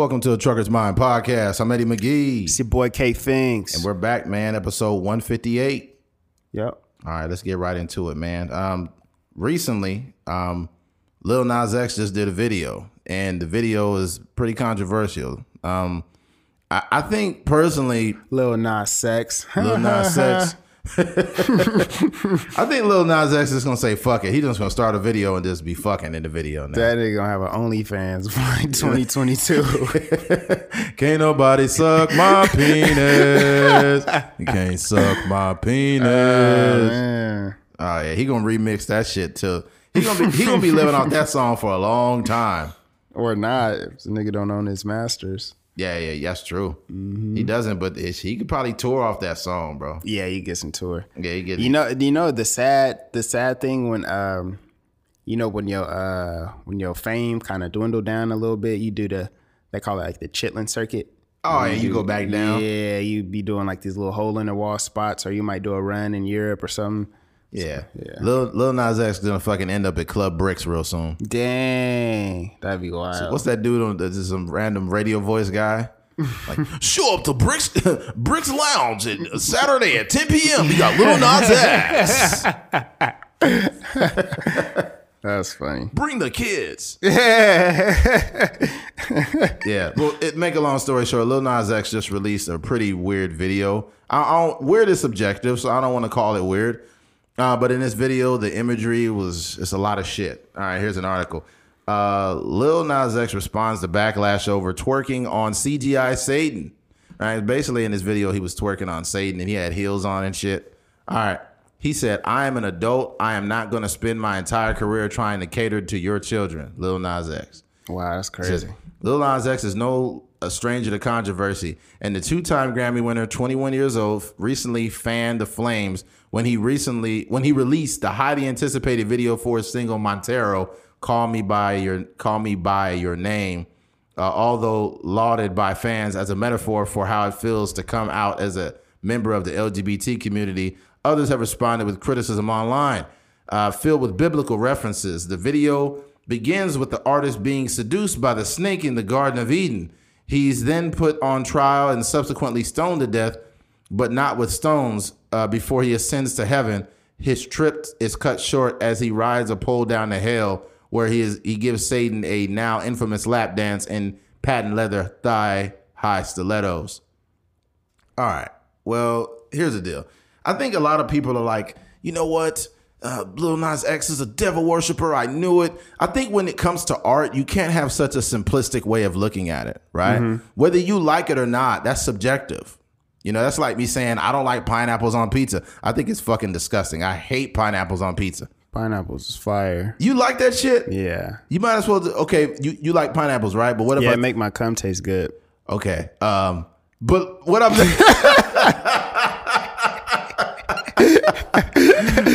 Welcome to the Trucker's Mind podcast. I'm Eddie McGee. It's your boy K Finks. And we're back, man. Episode 158. Yep. All right, let's get right into it, man. Um, recently, um, Lil Nas X just did a video, and the video is pretty controversial. Um, I, I think personally, Lil Nas Sex. Lil Nas X. I think Lil Nas X is gonna say fuck it. He's just gonna start a video and just be fucking in the video now. That nigga gonna have an OnlyFans by 2022. Can't nobody suck my penis. You can't suck my oh, penis. Man. Oh yeah, he gonna remix that shit too. He gonna be he gonna be living off that song for a long time. Or not, if the nigga don't own his masters. Yeah, yeah, that's true. He doesn't, but it's, he could probably tour off that song, bro. Yeah, he gets some tour. Yeah, he get You know, you know the sad, the sad thing when, um, you know, when your uh, when your fame kind of dwindle down a little bit, you do the they call it like the Chitlin circuit. Oh, yeah, you go back down. Yeah, you be doing like these little hole in the wall spots, or you might do a run in Europe or something. Yeah, Yeah. Lil, Lil Nas X gonna fucking end up at Club Bricks real soon. Dang, that'd be wild. What's that dude on? This is some random radio voice guy. Like, show up to Bricks Bricks Lounge at Saturday at 10 p.m. We got Lil Nas X. That's funny. Bring the kids. Yeah. Well, it, make a long story short, Lil Nas X just released a pretty weird video. I, I don't, weird is subjective, so I don't want to call it weird. Uh, but in this video, the imagery was it's a lot of shit. All right, here's an article. Uh, Lil Nas X responds to backlash over twerking on CGI Satan. All right, basically in this video, he was twerking on Satan and he had heels on and shit. All right. He said, I am an adult. I am not going to spend my entire career trying to cater to your children. Lil Nas X. Wow, that's Says, crazy. Lil Nas X is no a stranger to controversy, and the two-time Grammy winner, 21 years old, recently fanned the flames when he recently when he released the highly anticipated video for his single Montero, "Call Me by Your Call Me by Your Name." Uh, although lauded by fans as a metaphor for how it feels to come out as a member of the LGBT community, others have responded with criticism online, uh, filled with biblical references. The video begins with the artist being seduced by the snake in the Garden of Eden. He's then put on trial and subsequently stoned to death, but not with stones, uh, before he ascends to heaven. His trip is cut short as he rides a pole down to hell, where he is he gives Satan a now infamous lap dance in patent leather thigh high stilettos. All right. Well, here's the deal. I think a lot of people are like, you know what? Uh, Lil Nas X is a devil worshiper. I knew it. I think when it comes to art, you can't have such a simplistic way of looking at it, right? Whether you like it or not, that's subjective. You know, that's like me saying I don't like pineapples on pizza. I think it's fucking disgusting. I hate pineapples on pizza. Pineapples is fire. You like that shit? Yeah. You might as well. Okay, you, you like pineapples, right? But what if Yeah, I make my cum taste good. Okay. Um, but what I'm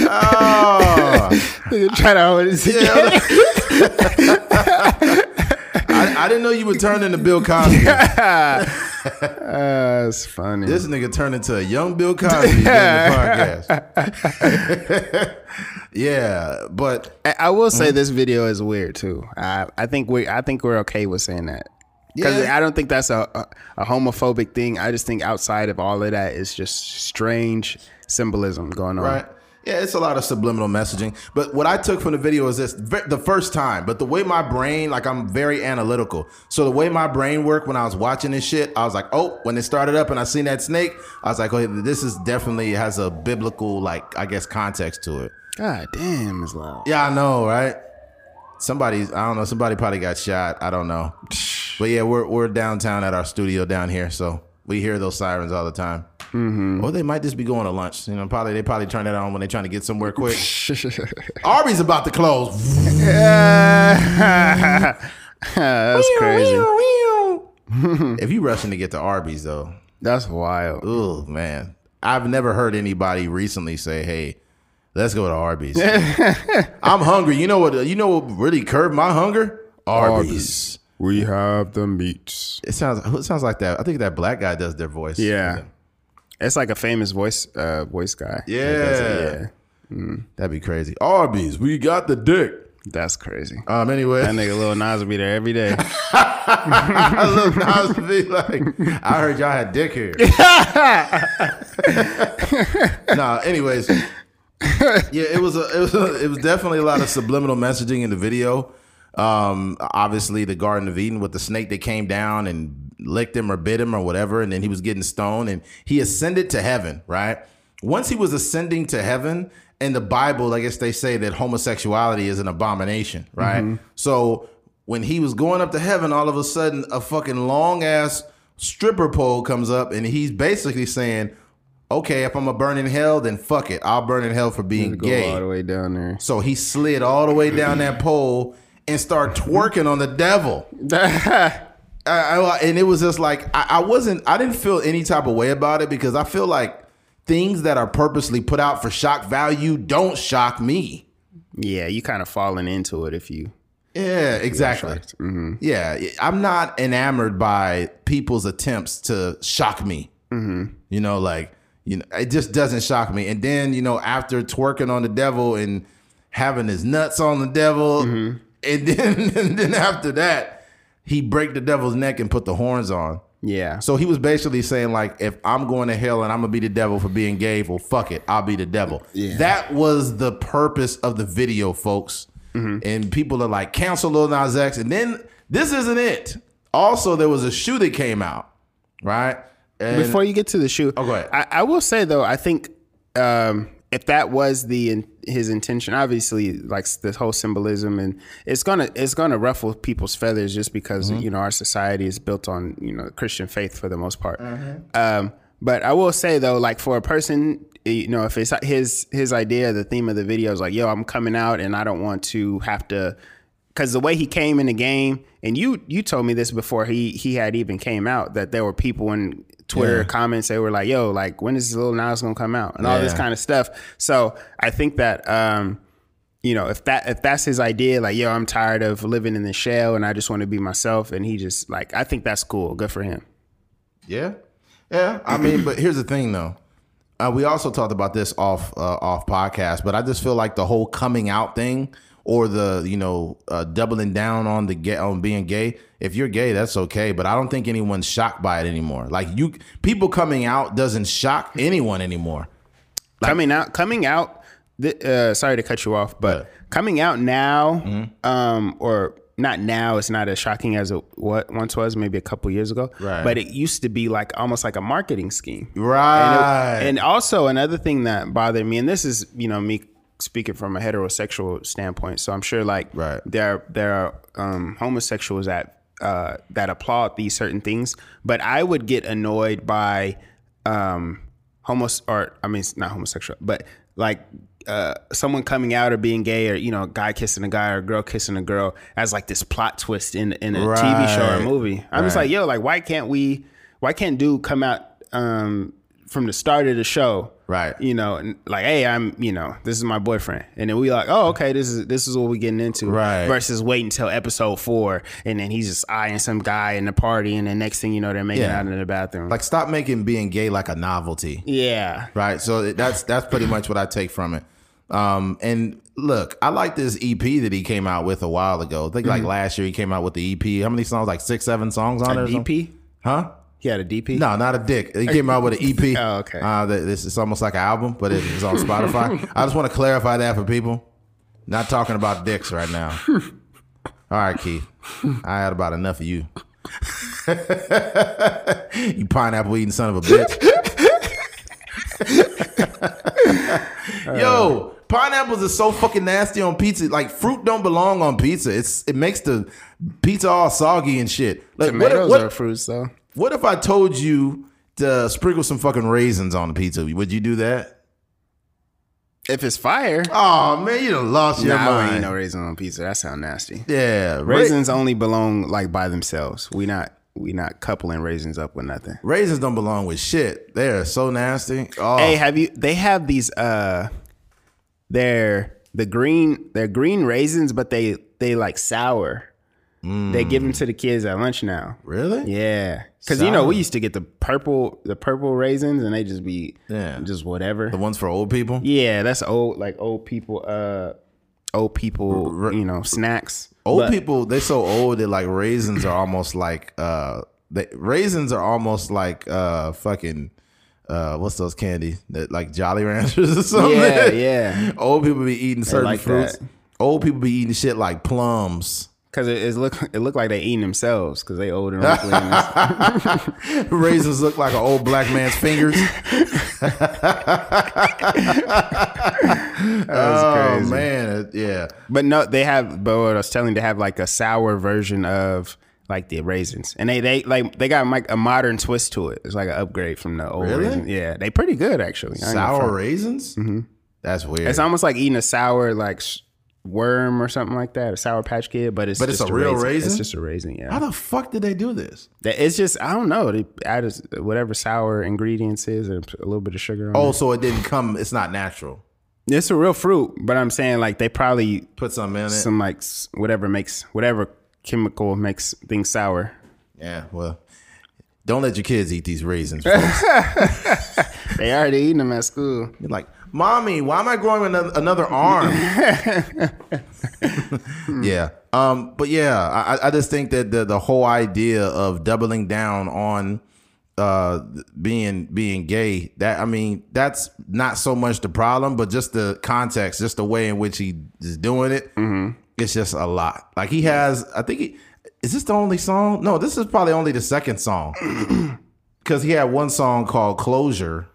oh, Try to hold it together. I, I didn't know you would turn into Bill Cosby. That's funny. This nigga turned into a young Bill Cosby the podcast. yeah, but I, I will Mm-hmm. say this video is weird too. I I think we I think we're okay with saying that because Yeah. I don't think that's a, a a homophobic thing. I just think outside of all of that is just strange symbolism going on. right. Yeah, it's a lot of subliminal messaging. But what I took from the video is this the first time, but the way my brain, like I'm very analytical. So the way my brain worked when I was watching this shit, I was like, oh, when it started up and I seen that snake, I was like, oh, this is definitely has a biblical, like, I guess, context to it. God damn, it's loud. Yeah, I know, right? Somebody's, I don't know, somebody probably got shot. I don't know. But yeah, we're, we're downtown at our studio down here. So we hear those sirens all the time. Mm-hmm. Or they might just be going to lunch. You know, probably they probably turn that on when they're trying to get somewhere quick. Arby's about to close. That's crazy. if you rushing to get to Arby's though, That's wild. oh man, I've never heard anybody recently say, "Hey, let's go to Arby's." I'm hungry. You know what? You know what really curbed my hunger? Arby's. We have the meats. It sounds. It sounds like that. I think that black guy does their voice. Yeah. It's like a famous voice uh voice guy. Yeah. That'd be crazy. Arby's. We got the dick. That's crazy. Um. Anyway, That nigga Lil Nas will be there every day. I look Nas be like, I heard y'all had dick here. nah. Anyways, yeah, it was a, it was a, it was definitely a lot of subliminal messaging in the video. Um, obviously the Garden of Eden with the snake that came down and licked him or bit him or whatever, and then he was getting stoned and he ascended to heaven. Right. Once he was ascending to heaven, in the Bible, I guess they say that homosexuality is an abomination. Right. Mm-hmm. So when he was going up to heaven, all of a sudden a fucking long ass stripper pole comes up and he's basically saying, Okay, if I'm a burn in hell, then fuck it. I'll burn in hell for being gay. all the way down there. So he slid all the way down that pole and started twerking on the devil. I, I- and it was just like I, I wasn't I didn't feel any type of way about it because I feel like things that are purposely put out for shock value don't shock me. yeah, you kind of falling into it if you. Yeah, exactly. Mm-hmm. Yeah, I'm not enamored by people's attempts to shock me. Mm-hmm. You know, like you know, it just doesn't shock me. And then you know, after twerking on the devil and having his nuts on the devil, mm-hmm. and then and then after that, he break the devil's neck and put the horns on. Yeah. So he was basically saying like, if I'm going to hell and I'm gonna be the devil for being gay, well, fuck it, I'll be the devil. Yeah. That was the purpose of the video, folks. And people are like, cancel Lil Nas X, and then this isn't it. Also, there was a shoe that came out, right? And Before you get to the shoe, Oh, go ahead. I, I will say though, I think um, if that was the his intention, obviously, like this whole symbolism, and it's gonna it's gonna ruffle people's feathers just because Mm-hmm. you know our society is built on you know Christian faith for the most part. Mm-hmm. Um, but I will say though, like for a person, you know, if it's his his idea, the theme of the video is like, yo, I'm coming out and I don't want to have to because the way he came in the game, and you you told me this before he he had even came out that there were people in Twitter Yeah. comments they were like, "Yo, like when is Lil Nas gonna come out?" and all this kind of stuff. So I think that um, you know if that if that's his idea, like, "Yo, I'm tired of living in the shell and I just want to be myself," and he just like I think that's cool. Good for him. Yeah, yeah. I mean, but here's the thing, though. Uh, we also talked about this off uh, off podcast, but I just feel like the whole coming out thing or the you know uh, doubling down on the gay on being gay. If you're gay, that's okay, but I don't think anyone's shocked by it anymore. Like you, people coming out doesn't shock anyone anymore. coming out coming out th- uh, sorry to cut you off but coming out now Mm-hmm. um or not now it's not as shocking as it what once was maybe a couple years ago Right. but it used to be like almost like a marketing scheme Right. and also another thing that bothered me and this is you know me speaking from a heterosexual standpoint so i'm sure like Right. there there are um, homosexuals that uh, that applaud these certain things but i would get annoyed by um homos or i mean it's not homosexual but like uh, someone coming out or being gay or you know a guy kissing a guy or a girl kissing a girl as like this plot twist in in a tv show or Right. movie i'm just like yo like why can't we why can't dude come out um from the start of the show Right. you know and like hey i'm you know this is my boyfriend and then we like oh okay this is this is what we're getting into Right. versus waiting until episode four and then he's just eyeing some guy in the party and the next thing you know they're making Yeah. out in the bathroom like stop making being gay like a novelty. yeah right? So that's that's pretty much what I take from it. Um, and look, I like this EP that he came out with a while ago. I think like last year he came out with the EP. How many songs? Like six, seven songs on it. or something? Huh? He had a dp No, not a dick. He came out with an EP. Oh, okay. Uh, this is almost like an album, but it's on Spotify. I just want to clarify that for people. Not talking about dicks right now. All right, Keith. I had about enough of you. you pineapple eating son of a bitch. Yo, pineapples are so fucking nasty on pizza. Like fruit don't belong on pizza. It's it makes the pizza all soggy and shit. Like what, tomatoes what, are fruits though what if I told you to sprinkle some fucking raisins on the pizza? Would you do that? if it's fire Oh man, you done lost your Nah, I wouldn't eat mind. no raisin on pizza. That sound nasty. yeah, ra- Raisins only belong like by themselves. We not we not coupling raisins up with nothing. raisins don't belong with shit. They are so nasty. Oh, Hey, have you? They have these. Uh, they're the green. They're green raisins, but they they like sour. They give them to the kids at lunch now. really? Yeah, because you know we used to get the purple the purple raisins, and they just be Yeah. just whatever. The ones for old people. Yeah, that's old like old people. Uh, old people, you know, snacks. Old But- people, they're so old that like raisins are almost like uh they, raisins are almost like uh fucking uh what's those candy that like Jolly Ranchers or something. Yeah, yeah. Old people be eating certain like fruits. that. Old people be eating shit like plums. Cause it, it look it look like they eating themselves because they old and and- Raisins look like an old black man's fingers. oh crazy. man, yeah. But no, they have. But what I was telling, they have like a sour version of like the raisins, and they they like they got like a modern twist to it. It's like an upgrade from the old Really? raisins. Yeah, they pretty good actually. I ain't gonna Sour raisins? Mm-hmm. That's weird. It's almost like eating a sour like worm or something like that, a sour patch kid. But it's But it's just a real It's raisin? It's just a raisin. Yeah. How the fuck did they do this? That- It's just I don't know. They add whatever sour ingredients is, and a little bit of sugar. on Oh, it. so it didn't come. It's not natural. it's a real fruit, but I'm saying like they probably Put some in it. some like whatever makes whatever chemical makes things sour. yeah. Well, don't let your kids eat these raisins. They already eating them at school. You're like, mommy, why am I growing another, another arm? yeah. Um. But yeah, I, I just think that the the whole idea of doubling down on uh being being gay that i mean that's not so much the problem but just the context just the way in which he is doing it it's just a lot like he has i think he is this the only song no this is probably only the second song because he had one song called closure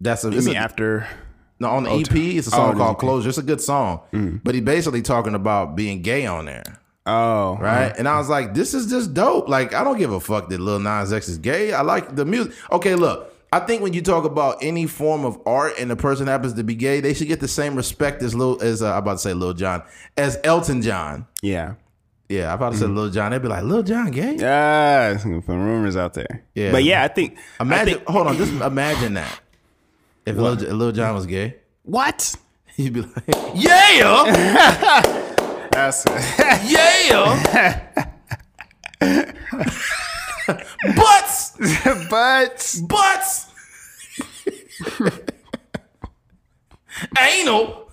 that's a, I it's mean, a after no, on the oh, EP, it's a oh, song the called. "Closure." It's a good song, mm. but he basically talking about being gay on there, oh uh-huh. right? And I was like, "This is just dope." Like, I don't give a fuck that Lil Nas X is gay. I like the music. Okay, look, I think when you talk about any form of art and the person happens to be gay, they should get the same respect as Lil as uh, I'm about to say Lil Jon as Elton John. yeah Yeah, I'm about to say mm-hmm. Lil Jon. They'd be like, "Lil Jon gay?" yeah some rumors out there. Yeah. but yeah, I think I Imagine. think- hold on, just imagine that. If Lil, Lil Jon was gay, what? he'd be like, "Yeah." That's Yeah. Butts. but Butts. Anal.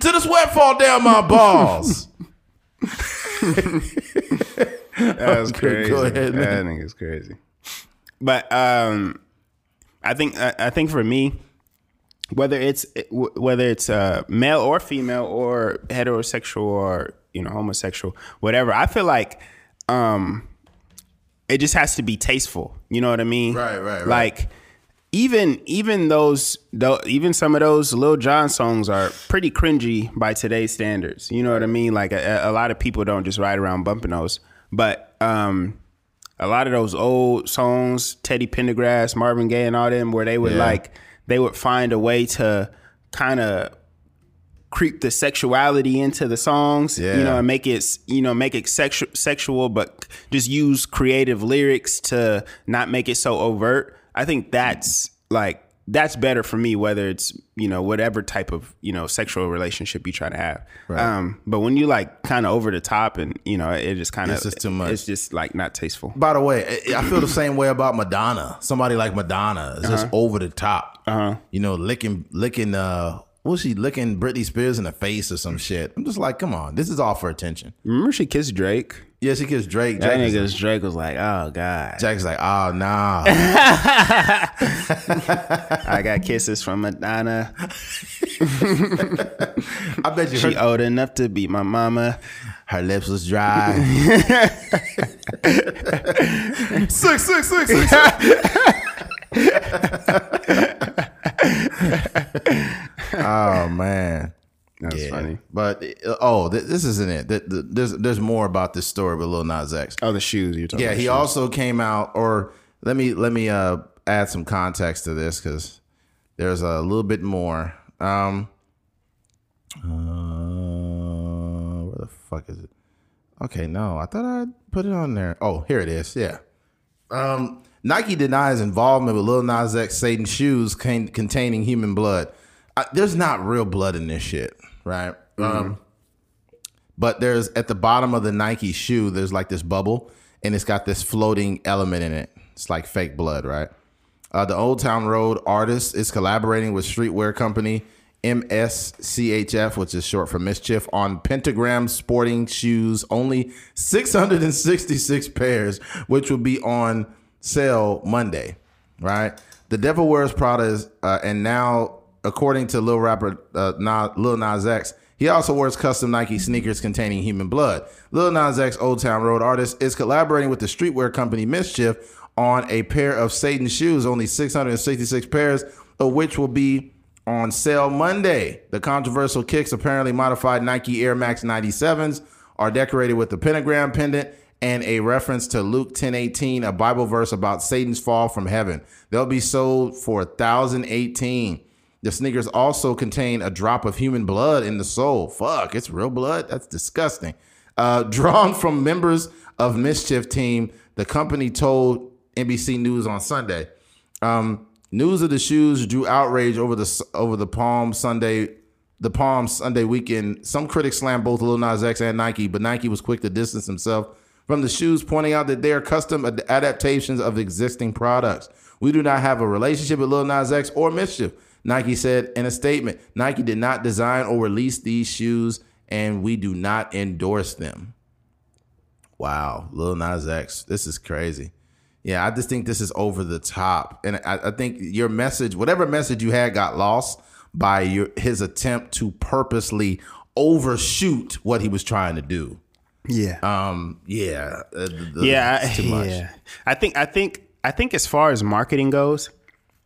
To the sweat fall down my balls. that's crazy. Go ahead, That man. nigga's crazy. But um, I think I, I think for me, whether it's whether it's uh, male or female or heterosexual or you know homosexual, whatever, I feel like um, it just has to be tasteful. You know what I mean? Right, right, right. Like even even those though even some of those Lil Jon songs are pretty cringy by today's standards. You know what I mean? Like a, a lot of people don't just ride around bumping those, but um, a lot of those old songs, Teddy Pendergrass, Marvin Gaye, and all them, where they would Yeah. like they would find a way to kind of creep the sexuality into the songs, Yeah. you know, and make it, you know, make it sexual, sexual, but just use creative lyrics to not make it so overt. I think that's like that's better for me, whether it's you know whatever type of you know sexual relationship you try to have. right. Um, but when you like kind of over the top and you know it just kind of It's just too much. It's just like not tasteful. By the way, I I feel the same way about Madonna. Somebody like Madonna is just over the top. Uh-huh. You know, licking, licking. Uh, what was she licking Britney Spears in the face or some shit? I'm just like, come on, this is all for attention. Remember she kissed Drake. Yeah, she kissed Drake. That Drake nigga's Drake was like, oh god, Jack's like, oh nah. I got kisses from Madonna. I bet you She her, old enough to be my mama. her lips was dry. six, six, six, six. oh man. That's Yeah. funny. But uh, oh, th- this isn't it. Th- th- There's there's more about this story with Lil Nas X. Oh, the shoes you're talking about. Yeah, he shoes. also came out, or let me let me uh add some context to this because there's a little bit more. Um, uh, where the fuck is it? Okay, no, I thought I'd put it on there. Oh, here it is. Yeah. Um, Nike denies involvement with Lil Nas X Satan shoes con- containing human blood. I, there's not real blood in this shit, right? Um, but there's at the bottom of the Nike shoe, there's like this bubble, and it's got this floating element in it. It's like fake blood, right? Uh, the Old Town Road artist is collaborating with streetwear company MSCHF, which is short for Mischief, on Pentagram sporting shoes. Only 666 pairs, which will be on sale Monday. Right. The Devil Wears Prada is, uh, and now according to Lil rapper uh, Lil Nas X, he also wears custom Nike sneakers containing human blood. Lil Nas X, Old Town Road artist, is collaborating with the streetwear company Mischief on a pair of Satan shoes, only 666 pairs of which will be on sale Monday. The controversial kicks, apparently modified Nike Air Max 97s, are decorated with the pentagram pendant and a reference to Luke 10:18, a Bible verse about Satan's fall from heaven. They'll be sold for 1018. The sneakers also contain a drop of human blood in the sole. Fuck, it's real blood. That's disgusting. Uh, drawn from members of Mischief team, the company told NBC News on Sunday. Um, news of the shoes drew outrage over the over the Palm Sunday, the Palm Sunday weekend. Some critics slammed both Lil Nas X and Nike, but Nike was quick to distance himself from the shoes, pointing out that they are custom ad- adaptations of existing products. We do not have a relationship with Lil Nas X or Mischief. Nike said in a statement, Nike did not design or release these shoes, and we do not endorse them. Wow, Lil Nas X, this is crazy. Yeah, I just think this is over the top, and I, I think your message, whatever message you had, got lost by your his attempt to purposely overshoot what he was trying to do. Yeah. Um. Yeah. uh, the- the- yeah, I, too much. yeah. I think I think I think as far as marketing goes,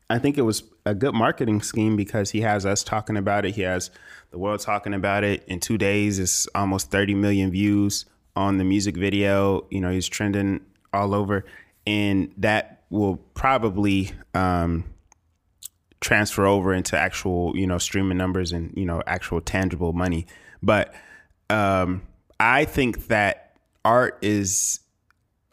I think it was a good marketing scheme because he has us talking about it. He has the world talking about it. In two days, it's almost 30 million views on the music video. You know, he's trending all over, and that will probably um, transfer over into actual, you know, streaming numbers and you know actual tangible money. But um, I think that art is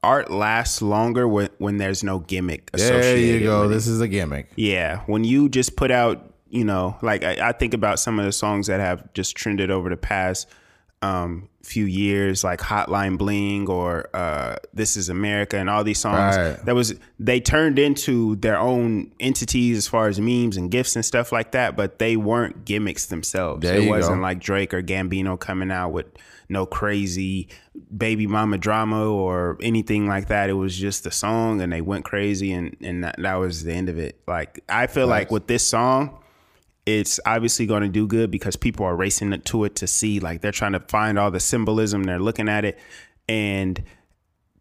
art lasts longer when when there's no gimmick There you go. with it. This is a gimmick. Yeah, when you just put out, you know, like I, I think about some of the songs that have just trended over the past um, few years, like Hotline Bling or uh, This Is America, and all these songs. Right. That was they turned into their own entities as far as memes and gifts and stuff like that, but they weren't gimmicks themselves. There it wasn't go. like Drake or Gambino coming out with no crazy baby mama drama or anything like that. It was just a song and they went crazy and, and that, that was the end of it. Like I feel like with this song, it's obviously going to do good because people are racing to it to see like they're trying to find all the symbolism they're looking at it and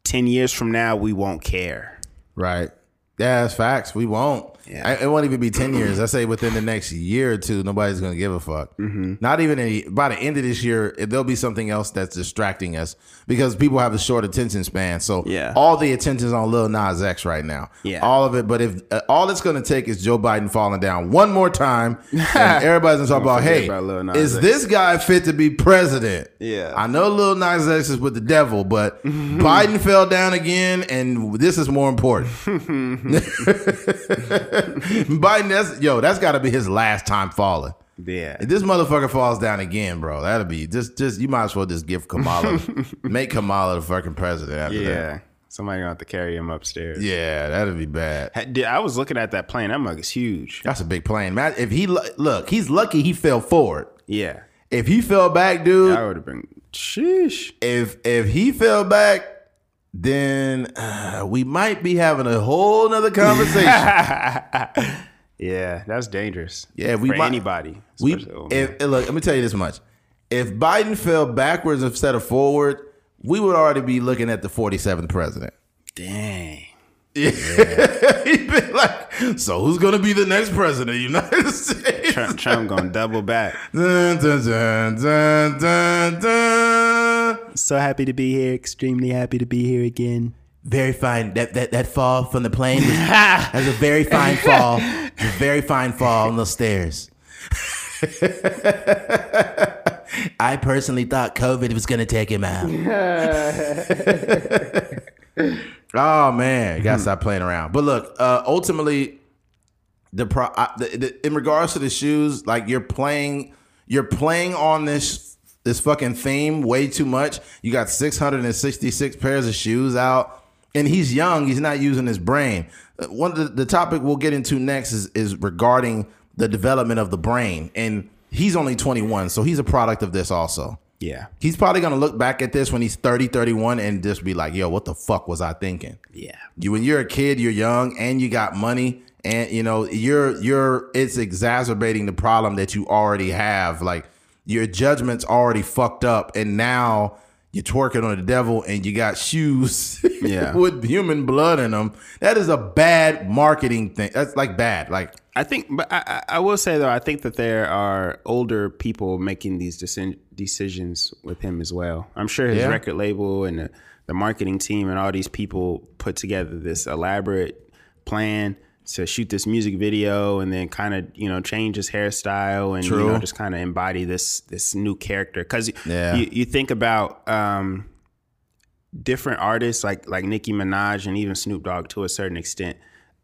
10 years from now we won't care Right. Yeah, that's facts. We won't. Yeah. I- It won't even be 10 years. I say within the next year or two, nobody's going to give a fuck. Not even any, by the end of this year, there'll be something else that's distracting us because people have a short attention span. So Yeah. all the attention's on Lil Nas X right now. Yeah. All of it. But if uh, all it's going to take is Joe Biden falling down one more time, and everybody's going to talk about, hey, about is X. this guy fit to be president? Yeah. I know Lil Nas X is with the devil, but Biden fell down again, and this is more important. Biden, that's yo, that's got to be his last time falling. yeah If this motherfucker falls down again, bro, that'll be just just you might as well just give Kamala, make Kamala the fucking president after that. yeah somebody gonna have to carry him upstairs Yeah, that'd be bad. I was looking at that plane that mug is huge That's a big plane, man. If he look, he's lucky he fell forward. yeah If he fell back, dude, i would have been sheesh if if he fell back, then uh, we might be having a whole nother conversation. yeah that's dangerous Yeah, we for might- anybody we if look, let me tell you this much: if Biden fell backwards instead of forward, we would already be looking at the forty seventh president. dang He'd be like, so who's going to be the next president of the United States? Trump, Trump gonna double back Dun, dun, dun, dun, dun, dun. so happy to be here extremely happy to be here again Very fine. That that that fall from the plane was, that was a very fine fall. It a very fine fall on the stairs. I personally thought COVID was going to take him out. Oh man, you gotta stop playing around. But look, uh, ultimately, the, pro, I, the, the in regards to the shoes, like you're playing, you're playing on this this fucking theme way too much. You got 666 pairs of shoes out. and he's young. He's not using his brain. Uh, One of the, the topic we'll get into next is is regarding the development of the brain, and he's only 21, so he's a product of this also. Yeah. He's probably gonna look back at this when he's 30, 31 and just be like, yo, what the fuck was I thinking? Yeah. You when you're a kid, you're young and you got money and you know, you're you're it's exacerbating the problem that you already have. Like your judgment's already fucked up and now you're twerking on the devil and you got shoes Yeah. with human blood in them. That is a bad marketing thing. That's like bad. Like I think, but I, I will say though, I think that there are older people making these deci- decisions with him as well. I'm sure his Yeah. record label and the, the marketing team and all these people put together this elaborate plan to shoot this music video and then kind of you know change his hairstyle and you know just kind of embody this this new character because Yeah. you, you think about um, different artists like like Nicki Minaj and even Snoop Dogg to a certain extent,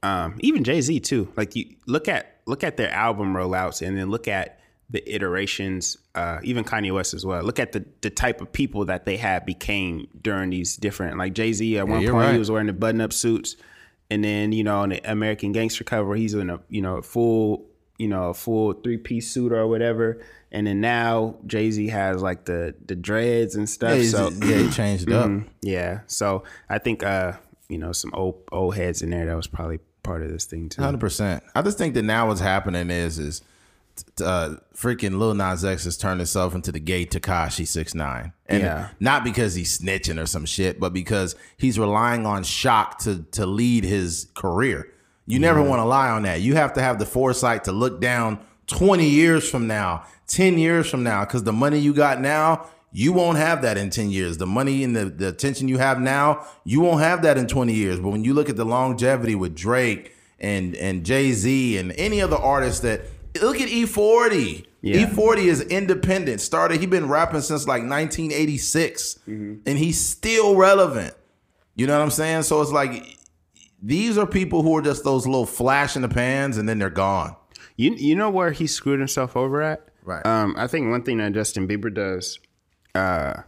um, even Jay Z too. Like you look at look at their album rollouts and then look at the iterations. Uh, even Kanye West as well. Look at the the type of people that they had became during these different. Like Jay Z at one point right. he was wearing the button up suits, and then you know in the American Gangster cover he's in a you know full you know a full three piece suit or whatever. And then now Jay Z has like the the dreads and stuff. yeah, so yeah, he changed it up. Mhm. Yeah. So I think uh, you know, some old old heads in there that was probably part of this thing too. Hundred percent. I just think that now what's happening is is uh, freaking Lil Nas X has turned himself into the gay Tekashi six nine, and Yeah. not because he's snitching or some shit, but because he's relying on shock to to lead his career. You never want to lie on that. You have to have the foresight to look down twenty years from now, ten years from now, because the money you got now. You won't have that in 10 years. The money and the, the attention you have now, you won't have that in 20 years. But when you look at the longevity with Drake and and Jay Z and any other artist that look at E-40. Yeah. E-40 is independent. Started. He been rapping since like 1986, and he's still relevant. You know what I'm saying? So it's like these are people who are just those little flash in the pans, and then they're gone. You you know where he screwed himself over at? Right. Um, I think one thing that Justin Bieber does uh,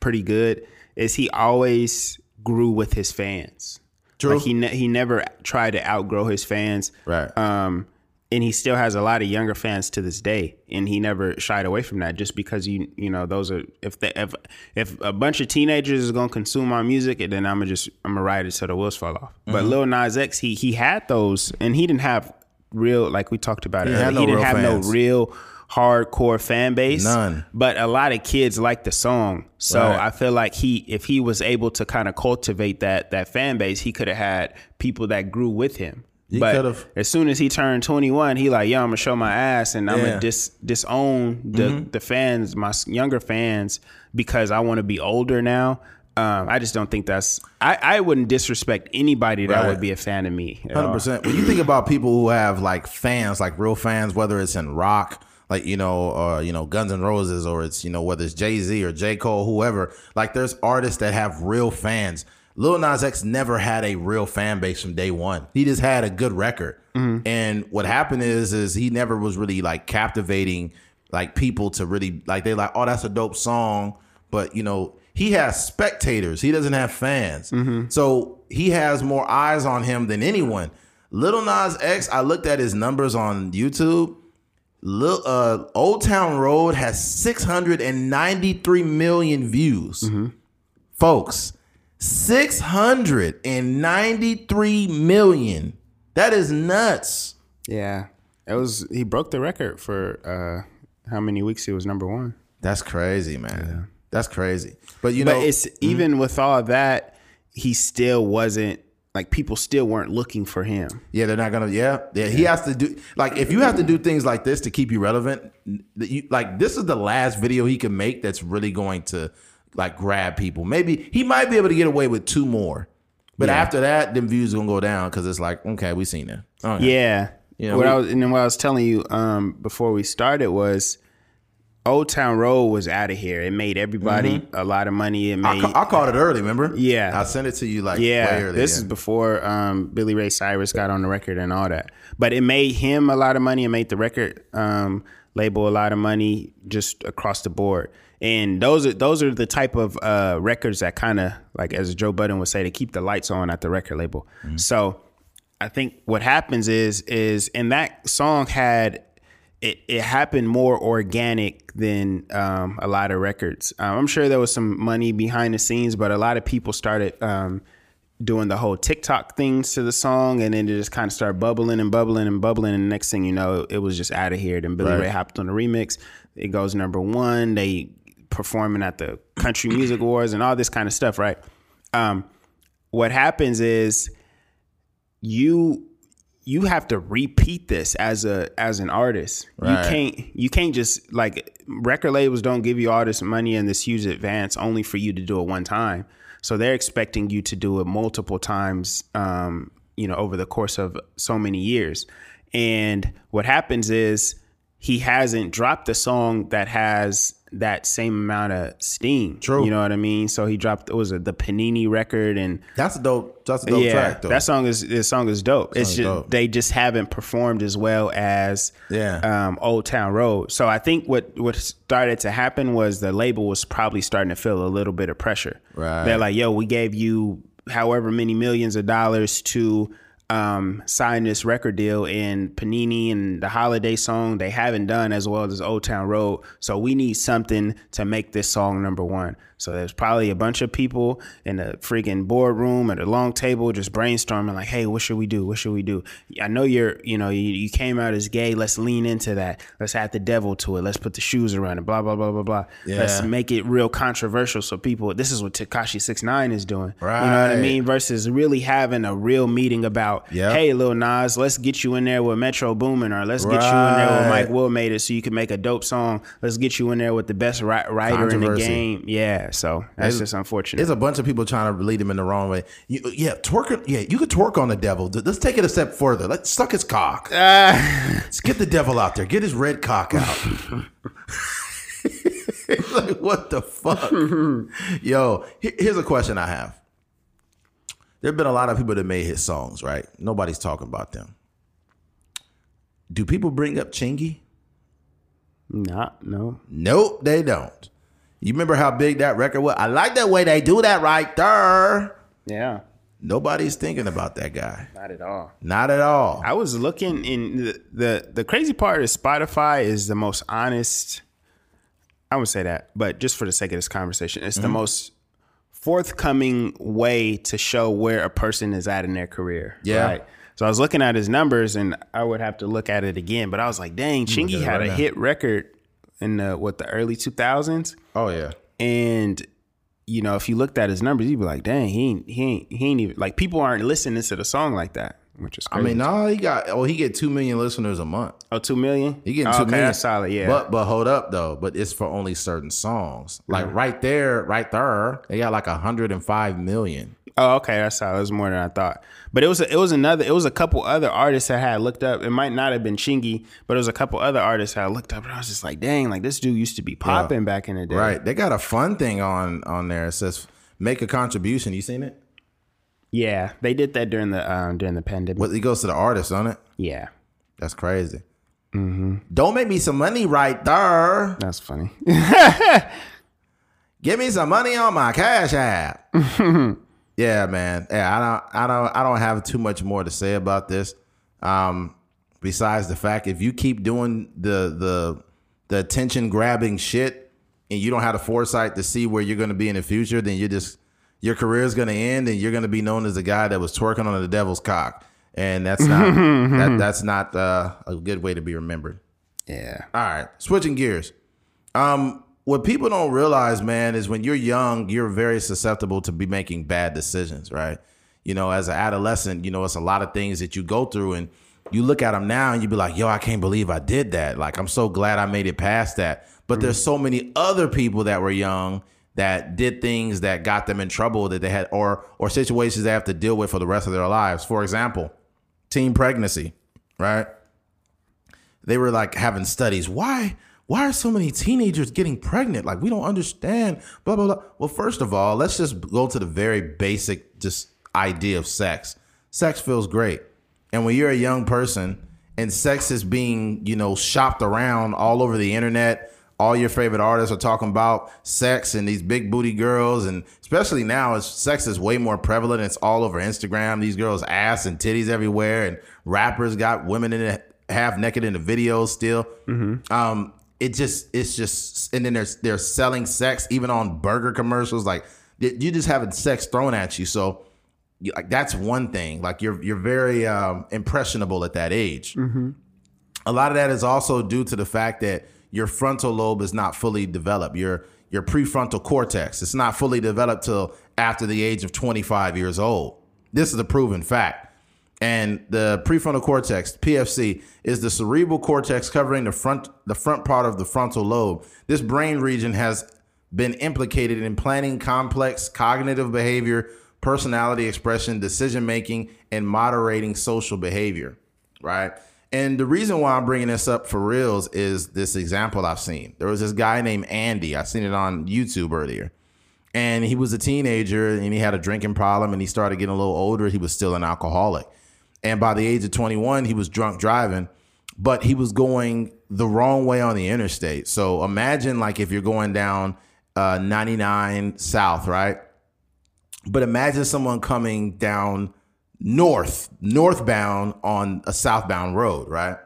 pretty good is he always grew with his fans. True. Like he ne- he never tried to outgrow his fans. Right. Um, and he still has a lot of younger fans to this day, and he never shied away from that. Just because you you know those are if the, if if a bunch of teenagers is gonna consume my music, and then I'm gonna just I'm gonna ride it till the wheels fall off. Mm-hmm. But Lil Nas X, he he had those, and he didn't have real like we talked about it. He had no he didn't have fans. no real hardcore fan base. None. But a lot of kids like the song, so Right. I feel like he if he was able to kind of cultivate that that fan base, he could have had people that grew with him. But could've. as soon as he turned 21, he like, yo, I'm gonna show my ass and I'm Yeah. gonna dis disown the Mm-hmm. the fans, my younger fans, because I want to be older now. Um, I just don't think that's. I, I wouldn't disrespect anybody that Right. would be a fan of me. Hundred percent. When you think about people who have like fans, like real fans, whether it's in rock, like you know, or you know, Guns N' Roses, or it's you know, whether it's Jay Z or J Cole, whoever. Like, there's artists that have real fans. Lil Nas X never had a real fan base from day one. He just had a good record, mm-hmm. and what happened is, is he never was really like captivating like people to really like. They're like, oh, that's a dope song, but you know. He has spectators. He doesn't have fans. Mm-hmm. So he has more eyes on him than anyone. Little Nas X, I looked at his numbers on YouTube. Lil, uh, Old Town Road has 693 million views. Mm-hmm. Folks, 693 million. That is nuts. Yeah, it was. He broke the record for uh, how many weeks he was number one. That's crazy, man. That's crazy. But you know, But it's even with all that, he still wasn't like people still weren't looking for him. Yeah, they're not gonna. Yeah, yeah. He has to do like if you have to do things like this to keep you relevant. that You, like this is the last video he can make that's really going to like grab people. Maybe he might be able to get away with two more, but Yeah. after that, them views gonna go down because it's like okay, we seen it. Yeah. Yeah, what we- I was and then what I was telling you um, before we started was Old Town Road was out of here. It made everybody a lot of money. It Mm-hmm. I, made ca- I called it early. Remember? Yeah. I sent it to you like yeah, early. this yeah. is before um, Billy Ray Cyrus got on the record and all that. But it made him a lot of money. It made the record um, label a lot of money just across the board. And those are those are the type of uh, records that kind of like as Joe Budden would say, to keep the lights on at the record label. So I think what happens is is and that song had it, it happened more organic than um, a lot of records. Um, I'm sure there was some money behind the scenes, but a lot of people started um, doing the whole TikTok things to the song, and then it just kind of started bubbling and bubbling and bubbling. And the next thing you know, it was just out of here. Then Billy Right. Ray hopped on the remix. It goes number one. They performing at the Country Music Awards and all this kind of stuff, right? Um, what happens is you you have to repeat this as a as an artist. Right. You can't you can't just like record labels don't give you all this money and this huge advance only for you to do it one time. So they're expecting you to do it multiple times um, you know, over the course of so many years. And what happens is he hasn't dropped the song that has that same amount of steam. True. You know what I mean? So he dropped it was it the Panini record and That's a dope. That's a dope yeah, track though. that song is this song is dope. it's just dope. they just haven't performed as well as Yeah. um, Old Town Road. So I think what what started to happen was the label was probably starting to feel a little bit of pressure. Right. They're like, "Yo, we gave you however many millions of dollars to." Um, sign this record deal and Panini and the holiday song they haven't done as well as Old Town Road. So we need something to make this song number one. So there's probably a bunch of people in the freaking boardroom at a long table just brainstorming like, hey, what should we do? What should we do? I know you're, you know, you, you came out as gay. Let's lean into that. Let's add the devil to it. Let's put the shoes around it. Blah blah blah blah blah. Let's make it real controversial so people. This is what Tekashi Six Nine is doing. Right. You know what I mean? Versus really having a real meeting about, Yep. hey, Lil Nas, let's get you in there with Metro Boomin, or let's get you in there with Mike Will made it so you can make a dope song. Let's get you in there with the best ri- writer in the game. Yeah, so that's It's- just unfortunate. There's a bunch of people trying to lead him in the wrong way. You, yeah, twerk. Yeah, you could twerk on the devil. Let's take it a step further. Let's suck his cock. Ah. Let's get the devil out there. Get his red cock out. like what the fuck, yo? Here's a question I have. There have been a lot of people that made his songs, right? Nobody's talking about them. Do people bring up Chingy? Nah, no. Nope, they don't. You remember how big that record was? I like that way they do that right there. Yeah, Nobody's thinking about that guy. not at all. Not at all. I was looking in the, the the crazy part is Spotify is the most honest. I would say that, but just for the sake of this conversation, it's the Mm-hmm. most forthcoming way to show where a person is at in their career. Yeah. Right? So I was looking at his numbers, and I would have to look at it again. But I was like, dang, Chingy had right a now. hit record in the what the early two thousands, Oh yeah. and you know if you looked at his numbers, you'd be like, dang, he ain't, he ain't he ain't even like people aren't listening to the song like that, which is crazy. I mean, no, he got. Oh, he get two million listeners a month. Oh, two million? He getting oh, two okay, million. That's solid, yeah. But but hold up though. But it's for only certain songs. Like right there, right there, they got like hundred and five million. oh, okay, that's solid. Was more than I thought. But it was it was another it was a couple other artists that I had looked up. It might not have been Chingy, but it was a couple other artists that I looked up and I was just like, dang, like this dude used to be popping back in the day. Right. They got a fun thing on on there. It says make a contribution. You seen it? Yeah. They did that during the um during the pandemic. Well, it goes to the artist on it. Yeah. That's crazy. Don't make me some money right there. That's funny. Give me some money on my cash app. yeah, man. Yeah, I don't I don't I don't have too much more to say about this. Um besides the fact if you keep doing the the the attention grabbing shit and you don't have the foresight to see where you're going to be in the future, then you're just your career is going to end and you're going to be known as the guy that was twerking on the devil's cock. And that's not that, that's not uh, a good way to be remembered. yeah. All right, switching gears. Um, what people don't realize, man, is when you're young, you're very susceptible to be making bad decisions, right? You know, as an adolescent, you know, it's a lot of things that you go through, and you look at them now, and you'd be like, "Yo, I can't believe I did that." Like, I'm so glad I made it past that. But there's mm-hmm. so many other people that were young that did things that got them in trouble that they had, or or situations they have to deal with for the rest of their lives. For example, teen pregnancy, right? they were like having studies. Why? Why are so many teenagers getting pregnant? Like we don't understand. Blah blah blah. Well, first of all, let's just go to the very basic just idea of sex. Sex feels great, and when you're a young person and sex is being you know shopped around all over the internet all your favorite artists are talking about sex and these big booty girls and especially now as sex is way more prevalent it's all over instagram these girls ass and titties everywhere and rappers got women in it half naked in the videos still um it just it's just and then they're they're selling sex even on burger commercials like you're just having sex thrown at you so you- like that's one thing like you're you're very um impressionable at that age a lot of that is also due to the fact that your frontal lobe is not fully developed. Your your prefrontal cortex it's not fully developed till after the age of 25 years old. This is a proven fact. And the prefrontal cortex, PFC, is the cerebral cortex covering the front the front part of the frontal lobe. This brain region has been implicated in planning complex cognitive behavior, personality expression, decision making, and moderating social behavior. Right. And the reason why I'm bringing this up for reals is this example I've seen. There was this guy named Andy. I seen it on YouTube earlier. And he was a teenager and he had a drinking problem and he started getting a little older. He was still an alcoholic. And by the age of 21, he was drunk driving, but he was going the wrong way on the interstate. So imagine like if you're going down uh, 99 south, right? But imagine someone coming down north, northbound on a southbound road, right?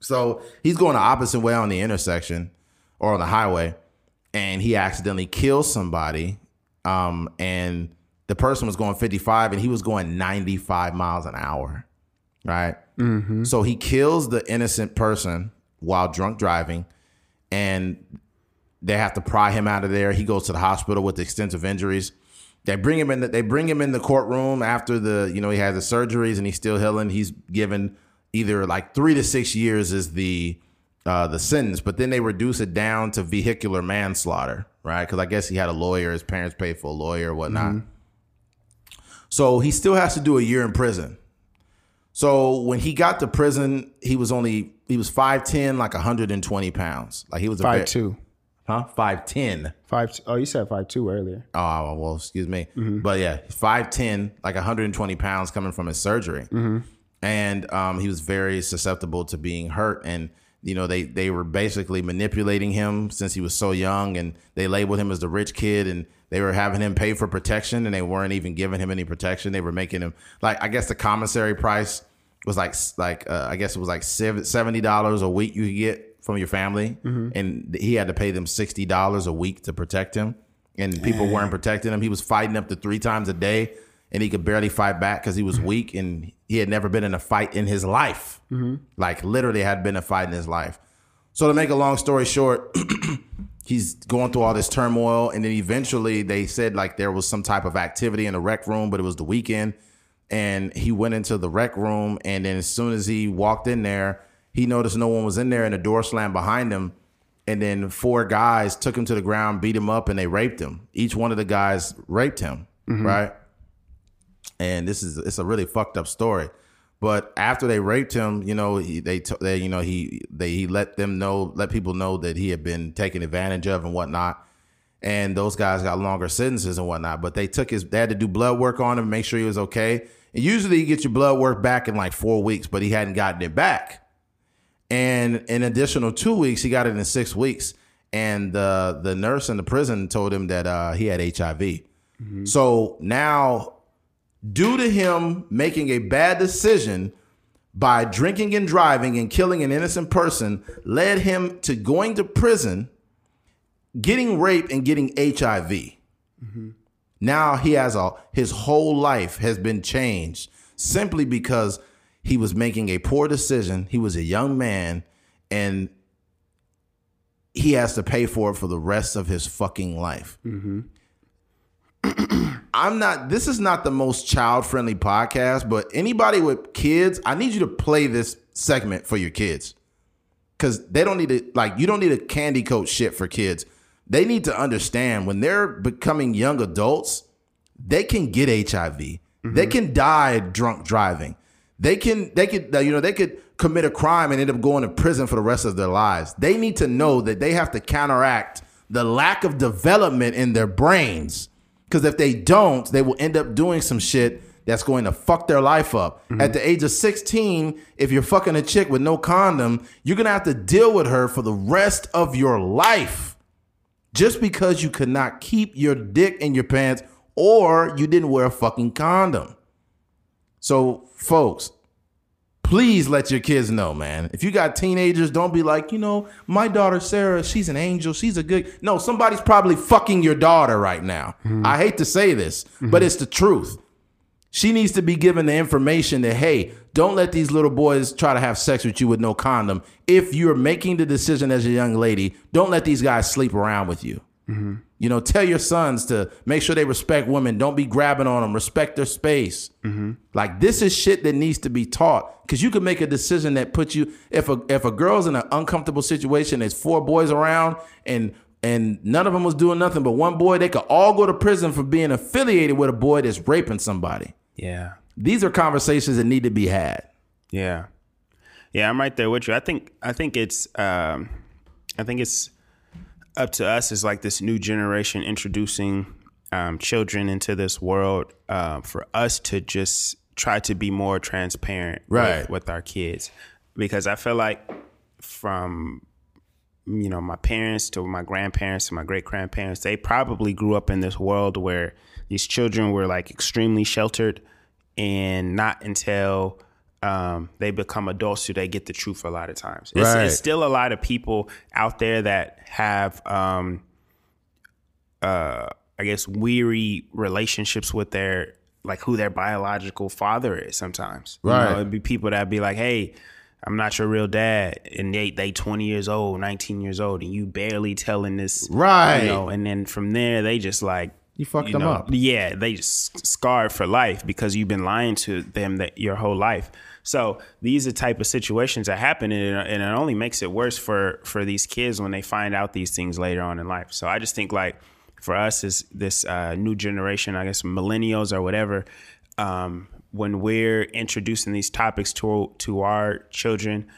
So he's going the opposite way on the intersection or on the highway, and he accidentally kills somebody. Um, and the person was going 55 and he was going 95 miles an hour, right? So he kills the innocent person while drunk driving, and they have to pry him out of there. He goes to the hospital with extensive injuries. They bring him in. The, they bring him in the courtroom after the you know he has the surgeries and he's still healing. He's given either like three to six years is the uh, the sentence, but then they reduce it down to vehicular manslaughter, right? Because I guess he had a lawyer. His parents paid for a lawyer or whatnot. So he still has to do a year in prison. So when he got to prison, he was only he was five ten, like hundred and twenty pounds. Like he was a Five two. huh? Five ten. Five. Oh, you said five two earlier. Oh well, excuse me, but yeah, five ten, like 120 pounds coming from his surgery, and um, he was very susceptible to being hurt. And you know, they they were basically manipulating him since he was so young, and they labeled him as the rich kid, and they were having him pay for protection, and they weren't even giving him any protection. They were making him like I guess the commissary price was like like uh, I guess it was like seventy dollars a week you could get from your family, and he had to pay them sixty dollars a week to protect him and people weren't protecting him. He was fighting up to three times a day, and he could barely fight back because he was mm-hmm. weak and he had never been in a fight in his life. Mm-hmm. Like literally had been a fight in his life. So to make a long story short, he's going through all this turmoil, and then eventually they said like there was some type of activity in the rec room, but it was the weekend, and he went into the rec room, and then as soon as he walked in there, he noticed no one was in there, and the door slammed behind him. And then four guys took him to the ground, beat him up, and they raped him. Each one of the guys raped him, mm-hmm. right? And this is it's a really fucked up story. But after they raped him, you know, he, they they you know he they he let them know, let people know that he had been taken advantage of and whatnot. And those guys got longer sentences and whatnot. But they took his they had to do blood work on him, make sure he was okay. And usually you get your blood work back in like four weeks, but he hadn't gotten it back. And an additional two weeks, he got it in six weeks. And the the nurse in the prison told him that uh, he had HIV. So now, due to him making a bad decision by drinking and driving and killing an innocent person, led him to going to prison, getting raped, and getting HIV. Now he has a his whole life has been changed simply because he was making a poor decision. He was a young man and he has to pay for it for the rest of his fucking life. Mm-hmm. I'm not this is not the most child-friendly podcast, but anybody with kids, I need you to play this segment for your kids. Cuz they don't need to like you don't need a candy coat shit for kids. They need to understand when they're becoming young adults, they can get HIV. They mm-hmm. can die drunk driving. They can they could you know they could commit a crime and end up going to prison for the rest of their lives. They need to know that they have to counteract the lack of development in their brains because if they don't, they will end up doing some shit that's going to fuck their life up. Mm-hmm. At the age of 16, if you're fucking a chick with no condom, you're going to have to deal with her for the rest of your life just because you could not keep your dick in your pants or you didn't wear a fucking condom. So, folks, please let your kids know, man. If you got teenagers, don't be like, you know, my daughter Sarah, she's an angel, she's a good. No, somebody's probably fucking your daughter right now. Hmm. I hate to say this, but hmm. it's the truth. She needs to be given the information that, hey, don't let these little boys try to have sex with you with no condom. If you're making the decision as a young lady, don't let these guys sleep around with you. You know, tell your sons to make sure they respect women. Don't be grabbing on them. Respect their space. Like this is shit that needs to be taught because you can make a decision that puts you. If a if a girl's in an uncomfortable situation, there's four boys around and and none of them was doing nothing but one boy, they could all go to prison for being affiliated with a boy that's raping somebody. Yeah. These are conversations that need to be had. Yeah. Yeah, I'm right there with you. I think I think it's um I think it's up to us as like this new generation introducing um, children into this world uh, for us to just try to be more transparent Right. with, with our kids because I feel like from you know my parents to my grandparents to my great grandparents they probably grew up in this world where these children were like extremely sheltered and not until um, they become adults do they get the truth a lot of times it's, Right. it's still a lot of people out there that have um, uh, i guess weary relationships with their like who their biological father is sometimes You know, Right. it'd be people that be like hey I'm not your real dad, and they they 20 years old, 19 years old, and you barely telling this, Right. You know, and then from there they just like You fucked them know, up. Yeah, they just scarred for life because you've been lying to them that your whole life. So these are type of situations that happen, and it, and it only makes it worse for for these kids when they find out these things later on in life. So I just think like for us as this uh, new generation, I guess millennials or whatever, um, when we're introducing these topics to to our children,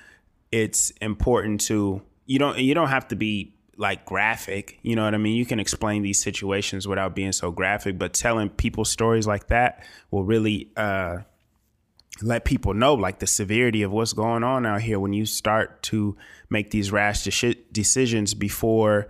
it's important to you don't you don't have to be like graphic you know what i mean? You can explain these situations without being so graphic but telling people stories like that will really uh let people know like the severity of what's going on out here when you start to make these rash deci- decisions before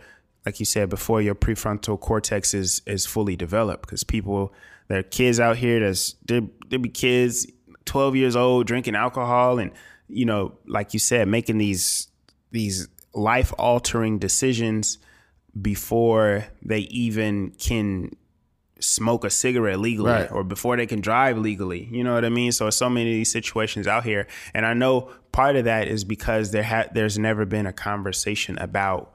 like you said before your prefrontal cortex is is fully developed. Because people there are kids out here that's there be kids 12 years old drinking alcohol and you know like you said making these these life altering decisions before they even can smoke a cigarette legally Right. or before they can drive legally. You know what I mean? So so many of these situations out here, and I know part of that is because there ha- there's never been a conversation about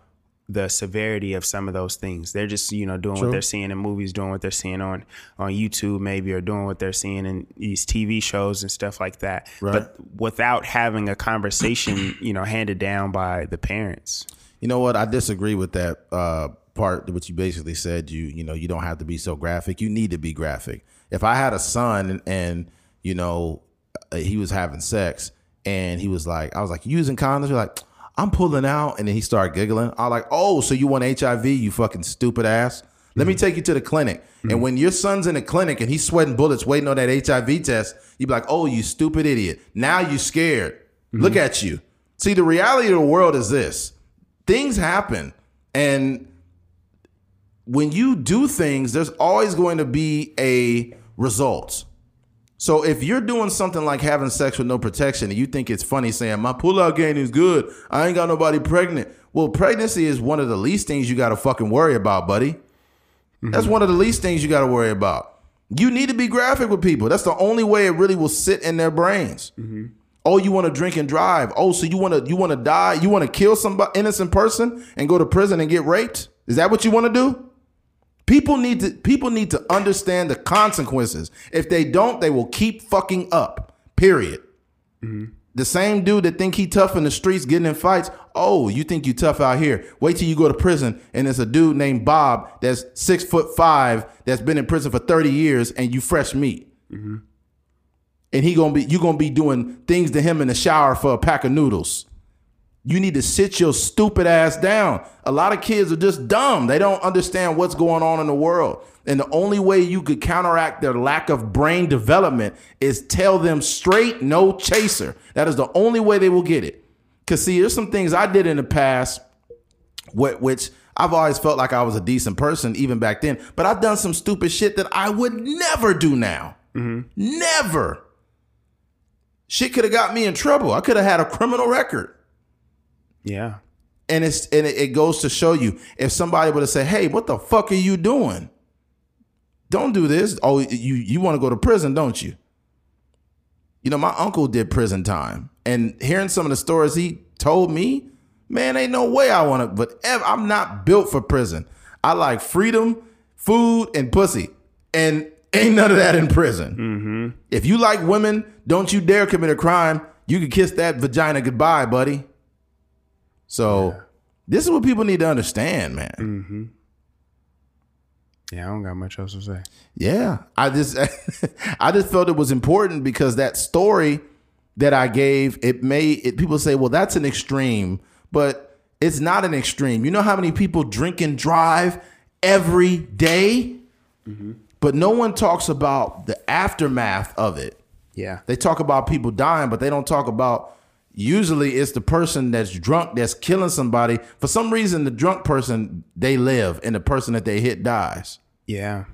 the severity of some of those things. They're just you know doing what they're seeing in movies, doing what they're seeing on on YouTube, maybe, or doing what they're seeing in these TV shows and stuff like that. But without having a conversation, you know, handed down by the parents. You know what? I disagree with that uh, part, which you basically said. You you know you don't have to be so graphic. You need to be graphic. If I had a son and, and you know uh, he was having sex and he was like, I was like, using condoms? You're like, I'm pulling out, and then he started giggling. I like, oh, so you want HIV? You fucking stupid ass. Let me mm-hmm. take you to the clinic. And mm-hmm. when your son's in the clinic and he's sweating bullets waiting on that HIV test, you'd be like, oh, you stupid idiot. Now you scared. Mm-hmm. Look at you. See, the reality of the world is this things happen. And when you do things, there's always going to be a result. So if you're doing something like having sex with no protection and you think it's funny saying my pullout game is good, I ain't got nobody pregnant. Well, pregnancy is one of the least things you got to fucking worry about, buddy. That's one of the least things you got to worry about. You need to be graphic with people. That's the only way it really will sit in their brains. Mm-hmm. Oh, you want to drink and drive. Oh, so you want to you want to die? You want to kill some innocent person and go to prison and get raped? Is that what you want to do? People need to people need to understand the consequences. If they don't, they will keep fucking up. Period. Mm-hmm. The same dude that think he tough in the streets getting in fights. Oh, you think you tough out here? Wait till you go to prison and it's a dude named Bob that's six foot five that's been in prison for thirty years and you fresh meat. Mm-hmm. And he gonna be you gonna be doing things to him in the shower for a pack of noodles. You need to sit your stupid ass down. A lot of kids are just dumb. They don't understand what's going on in the world. And the only way you could counteract their lack of brain development is tell them straight no chaser. That is the only way they will get it. Cause see, there's some things I did in the past, which I've always felt like I was a decent person even back then. But I've done some stupid shit that I would never do now. Mm-hmm. Never. Shit could have got me in trouble. I could have had a criminal record. Yeah. And it's and it, goes to show you if somebody would have said, "Hey, what the fuck are you doing? Don't do this." Oh, you you want to go to prison, don't you? You know, my uncle did prison time, and hearing some of the stories he told me, man, ain't no way I want to. But ev- I'm not built for prison. I like freedom, food, and pussy, and ain't none of that in prison. Mm-hmm. If you like women, don't you dare commit a crime. You can kiss that vagina goodbye, buddy. So this is what people need to understand, man. Mm-hmm. Yeah, I don't got much else to say. Yeah, I just I just felt it was important because that story that I gave it made it, people say, well, that's an extreme, but it's not an extreme. You know how many people drink and drive every day? Mm-hmm. but no one talks about the aftermath of it. Yeah. They talk about people dying, but they don't talk about usually it's the person that's drunk that's killing somebody. For some reason, the drunk person they live and the person that they hit dies. Yeah.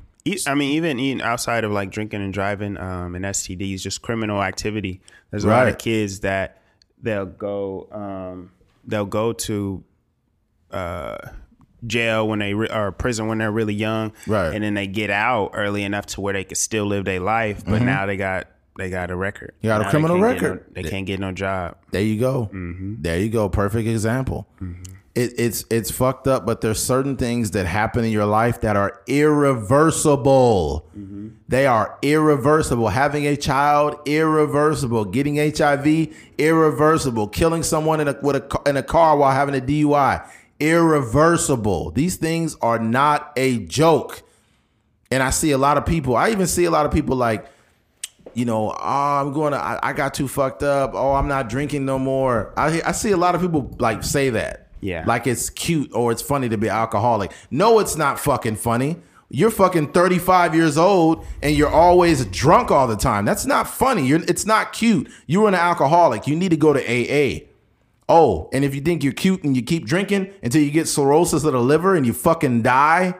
I mean, even even outside of like drinking and driving um, and STDs, just criminal activity. There's a lot of kids that they'll go um, they'll go to uh, jail when they re- or prison when they're really young, Right. And then they get out early enough to where they could still live their life, but now they got they got a record. You got a Now they criminal can't record. no- they can't get no job. There you go. Mm-hmm. There you go. Perfect example. Mm-hmm. It, it's it's fucked up, but there's certain things that happen in your life that are irreversible. Mm-hmm. They are irreversible. Having a child, irreversible. Getting HIV, irreversible. Killing someone in a with a in a car while having a DUI, irreversible. These things are not a joke. And I see a lot of people. I even see a lot of people like you know, oh, I'm going to, I, I got too fucked up. Oh, I'm not drinking no more. I, I see a lot of people like say that. Yeah. Like it's cute or it's funny to be alcoholic. No, it's not fucking funny. You're fucking 35 years old and you're always drunk all the time. That's not funny. You're, it's not cute. You're an alcoholic. You need to go to AA. Oh, and if you think you're cute and you keep drinking until you get cirrhosis of the liver and you fucking die,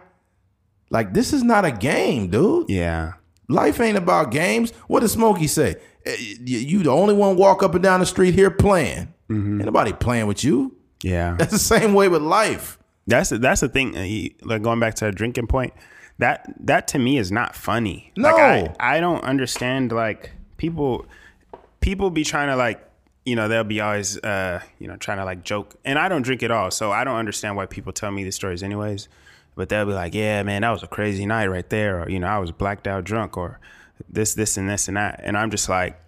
like this is not a game, dude. Yeah. Life ain't about games. What does Smokey say? Eh, You the only one walk up and down the street here playing. Ain't nobody playing with you. Yeah. That's the same way with life. That's that's the thing. uh, Like going back to a drinking point, that that to me is not funny. Like No. I, I don't understand. Like people, people be trying to like, you know, they'll be always, uh, you know, trying to like joke. And I don't drink at all, so I don't understand why people tell me these stories, anyways. But they'll be like, "Yeah, man, that was a crazy night right there," or you know, I was blacked out drunk, or this, this, and this and that. And I'm just like,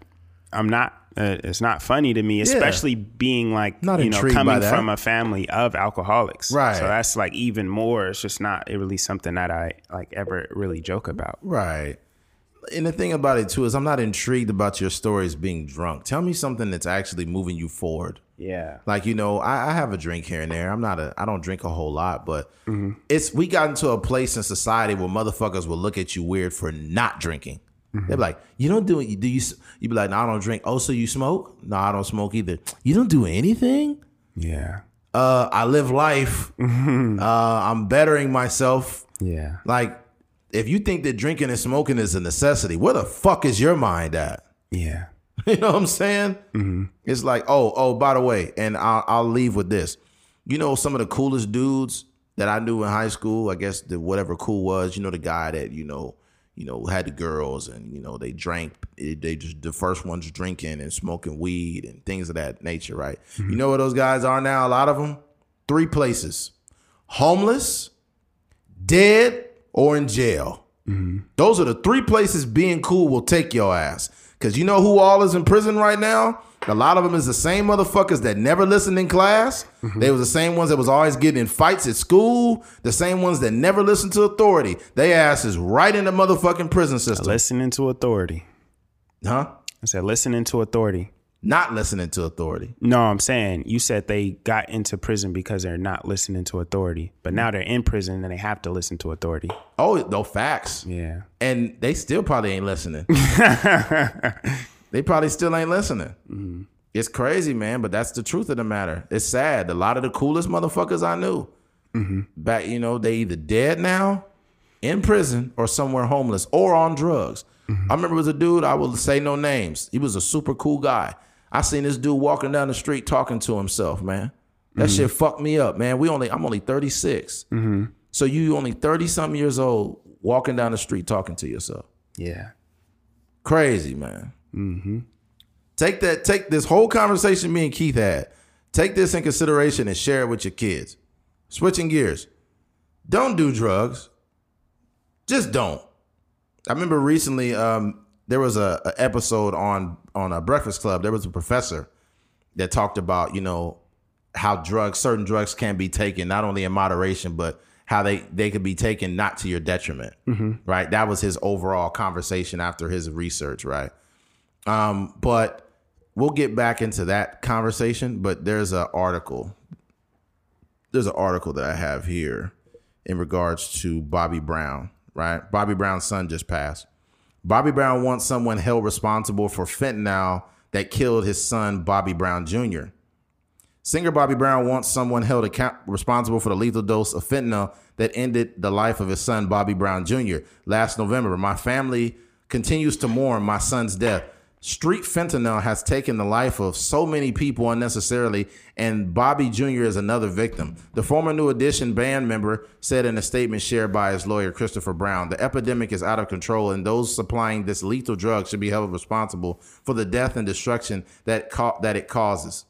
I'm not. Uh, it's not funny to me, especially being like, Not you know, coming from a family of alcoholics. Right. So that's like even more. It's just not really something that I like ever really joke about. Right. And the thing about it too is I'm not intrigued about your stories being drunk. Tell me something that's actually moving you forward. Yeah. Like you know, I, I have a drink here and there. I'm not a, I don't drink a whole lot, but it's we got into a place in society where motherfuckers will look at you weird for not drinking. They're like, you don't do it. Do you? s-" You be like, no, I don't drink. Oh, so you smoke? No, I don't smoke either. You don't do anything. Yeah. Uh, I live life. uh, I'm bettering myself. Yeah. Like, if you think that drinking and smoking is a necessity, where the fuck is your mind at? Yeah. You know what I'm saying? Mm-hmm. It's like, oh, oh, by the way, and I'll, I'll leave with this. You know, some of the coolest dudes that I knew in high school. I guess the whatever cool was. You know, the guy that you know, you know, had the girls and you know they drank. They just the first ones drinking and smoking weed and things of that nature, right? Mm-hmm. You know where those guys are now? A lot of them, three places: homeless, dead, or in jail. Mm-hmm. Those are the three places being cool will take your ass. Cause you know who all is in prison right now? A lot of them is the same motherfuckers that never listened in class. Mm-hmm. They was the same ones that was always getting in fights at school. The same ones that never listened to authority. They ass is right in the motherfucking prison system. Listening to authority. Huh? I said listening to authority. Not listening to authority. No, I'm saying you said they got into prison because they're not listening to authority, but now they're in prison and they have to listen to authority. Oh, no facts. Yeah. And they still probably ain't listening. they probably still ain't listening. It's crazy, man, but that's the truth of the matter. It's sad. A lot of the coolest motherfuckers I knew, mm-hmm. back, you know, they either dead now, in prison, or somewhere homeless, or on drugs. Mm-hmm. I remember it was a dude, I will say no names. He was a super cool guy. I seen this dude walking down the street talking to himself, man. That mm-hmm. shit fucked me up, man. We only, I'm only 36. Mm-hmm. So you only 30 something years old walking down the street talking to yourself. Yeah. Crazy, man. Mm-hmm. Take that, take this whole conversation me and Keith had. Take this in consideration and share it with your kids. Switching gears. Don't do drugs. Just don't. I remember recently um, there was a, a episode on on a Breakfast Club. There was a professor that talked about you know how drugs, certain drugs, can be taken not only in moderation, but how they they could be taken not to your detriment. Right. That was his overall conversation after his research. Right. Um, but we'll get back into that conversation. But there's an article. There's an article that I have here in regards to Bobby Brown. Right. Bobby Brown's son just passed. Bobby Brown wants someone held responsible for fentanyl that killed his son, Bobby Brown Jr. Singer Bobby Brown wants someone held account- responsible for the lethal dose of fentanyl that ended the life of his son, Bobby Brown Jr. last November. My family continues to mourn my son's death. Street fentanyl has taken the life of so many people unnecessarily, and Bobby Jr. is another victim. The former New Edition band member said in a statement shared by his lawyer, Christopher Brown, the epidemic is out of control, and those supplying this lethal drug should be held responsible for the death and destruction that, ca- that it causes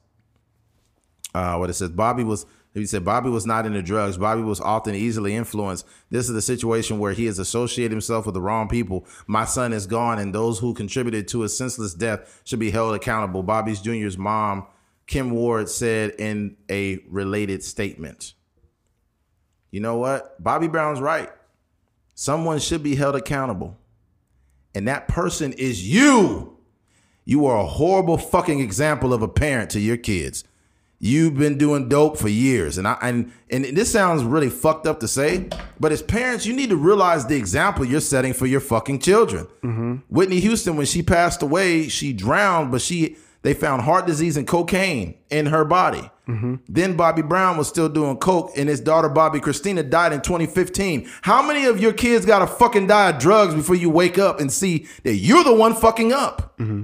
uh, what it says. Bobby was. He said Bobby was not into drugs. Bobby was often easily influenced. This is a situation where he has associated himself with the wrong people. My son is gone, and those who contributed to his senseless death should be held accountable. Bobby's Jr.'s mom, Kim Ward, said in a related statement. You know what? Bobby Brown's right. Someone should be held accountable. And that person is you. You are a horrible fucking example of a parent to your kids. You've been doing dope for years, and I and and this sounds really fucked up to say, but as parents, you need to realize the example you're setting for your fucking children. Mm-hmm. Whitney Houston, when she passed away, she drowned, but she they found heart disease and cocaine in her body. Mm-hmm. Then Bobby Brown was still doing coke, and his daughter Bobbi Kristina died in 2015. How many of your kids gotta fucking die of drugs before you wake up and see that you're the one fucking up? Mm-hmm.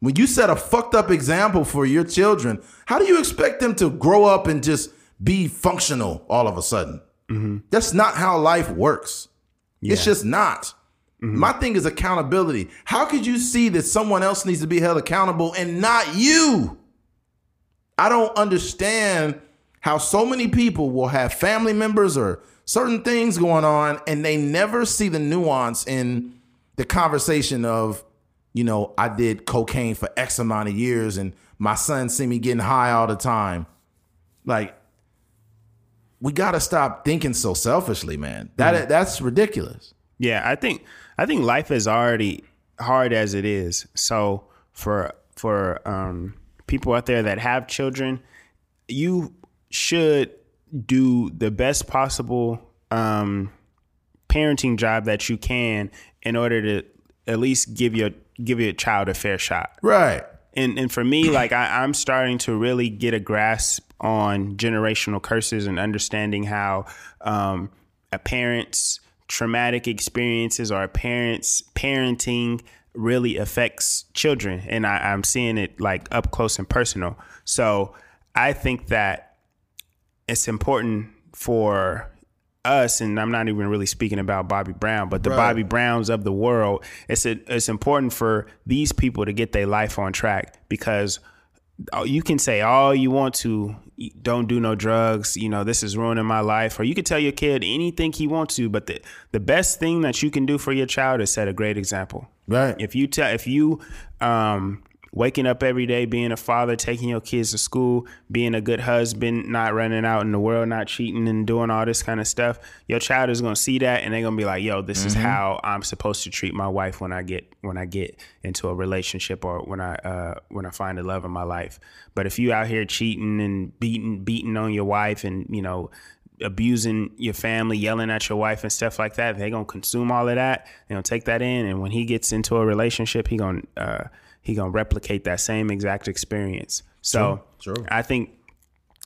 When you set a fucked up example for your children, how do you expect them to grow up and just be functional all of a sudden? Mm-hmm. That's not how life works. It's just not. Mm-hmm. My thing is accountability. How could you see that someone else needs to be held accountable and not you? I don't understand how so many people will have family members or certain things going on and they never see the nuance in the conversation of, you know, I did cocaine for X amount of years and my son see me getting high all the time. Like, we gotta stop thinking so selfishly, man. That that's ridiculous. Yeah, I think I think life is already hard as it is. So for for um, people out there that have children, you should do the best possible um, parenting job that you can in order to at least give your give your child a fair shot Right. and and for me, like I, I'm starting to really get a grasp on generational curses and understanding how um, a parent's traumatic experiences or a parent's parenting really affects children, and I, I'm seeing it like up close and personal. So I think that it's important for us, and I'm not even really speaking about Bobby Brown, but the Right. Bobby Browns of the world. It's a, it's important for these people to get their life on track because oh, you can say all you want to, don't do no drugs. You know, this is ruining my life, or you can tell your kid anything he wants to. But the the best thing that you can do for your child is set a great example Right. if you tell if you um waking up every day, being a father, taking your kids to school, being a good husband, not running out in the world, not cheating and doing all this kind of stuff, your child is gonna see that and they're gonna be like, "Yo, this is how I'm supposed to treat my wife when I get when I get into a relationship or when I uh, when I find the love in my life." But if you out here cheating and beating beating on your wife and you know abusing your family, yelling at your wife and stuff like that, they're gonna consume all of that. They're gonna take that in, and when he gets into a relationship, he gonna uh, he gonna replicate that same exact experience. So True, true. I think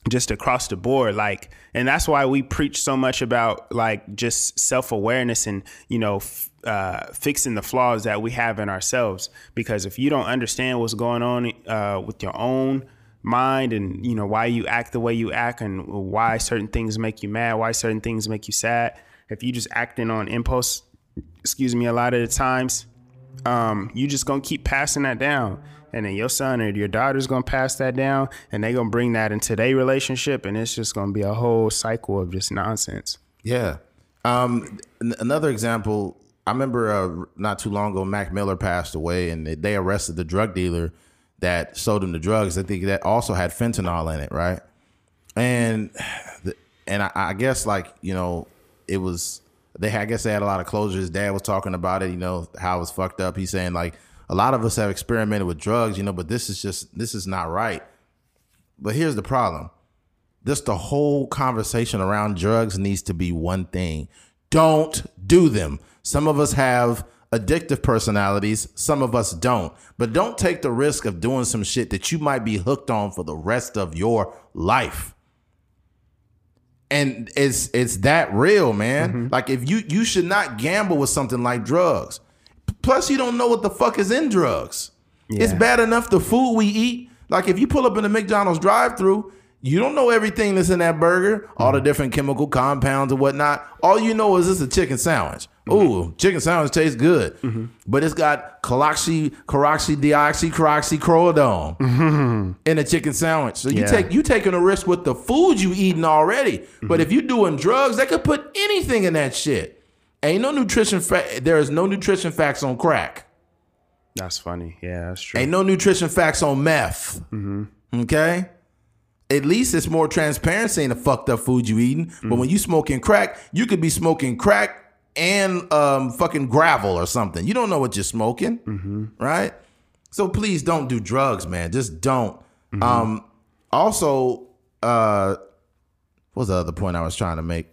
just across the board, like, and that's why we preach so much about like just self awareness and you know. F- uh, fixing the flaws that we have in ourselves because if you don't understand what's going on uh, with your own mind and you know why you act the way you act and why certain things make you mad why certain things make you sad if you just acting on impulse excuse me a lot of the times um, you just gonna keep passing that down and then your son or your daughter's gonna pass that down and they gonna bring that into their relationship and it's just gonna be a whole cycle of just nonsense Yeah. Um, n- another example, I remember uh, not too long ago, Mac Miller passed away, and they- arrested the drug dealer that sold him the drugs. I think that also had fentanyl in it, right? And the, and I, I guess like you know, it was they. had- I guess they had a lot of closure. His dad was talking about it. You know how it was fucked up. He's saying like a lot of us have experimented with drugs, you know, but this is just this is not right. But here's the problem this the whole conversation around drugs needs to be one thing don't do them some of us have addictive personalities some of us don't but don't take the risk of doing some shit that you might be hooked on for the rest of your life and it's it's that real man. Mm-hmm. Like if you you should not gamble with something like drugs. Plus you don't know what the fuck is in drugs. It's bad enough the food we eat. Like if you pull up in a mcdonald's drive-through you don't know everything that's in that burger all mm-hmm. the different chemical compounds and whatnot. All you know is it's a chicken sandwich Ooh, chicken sandwich tastes good, but it's got caloxy, caroxy, deoxy, caroxychloroquine in a chicken sandwich. So you Yeah. take you taking a risk with the food you eating already. But if you doing drugs, they could put anything in that shit. Ain't no nutrition. Fa- there is no nutrition facts on crack. that's funny yeah that's true Ain't no nutrition facts on meth. Mm-hmm. Okay. At least it's more transparency in the fucked up food you eating. But mm. when you smoking crack, you could be smoking crack and um, fucking gravel or something. You don't know what you're smoking, right? So please don't do drugs, man. Just don't. Um, also, uh, what was the other point I was trying to make?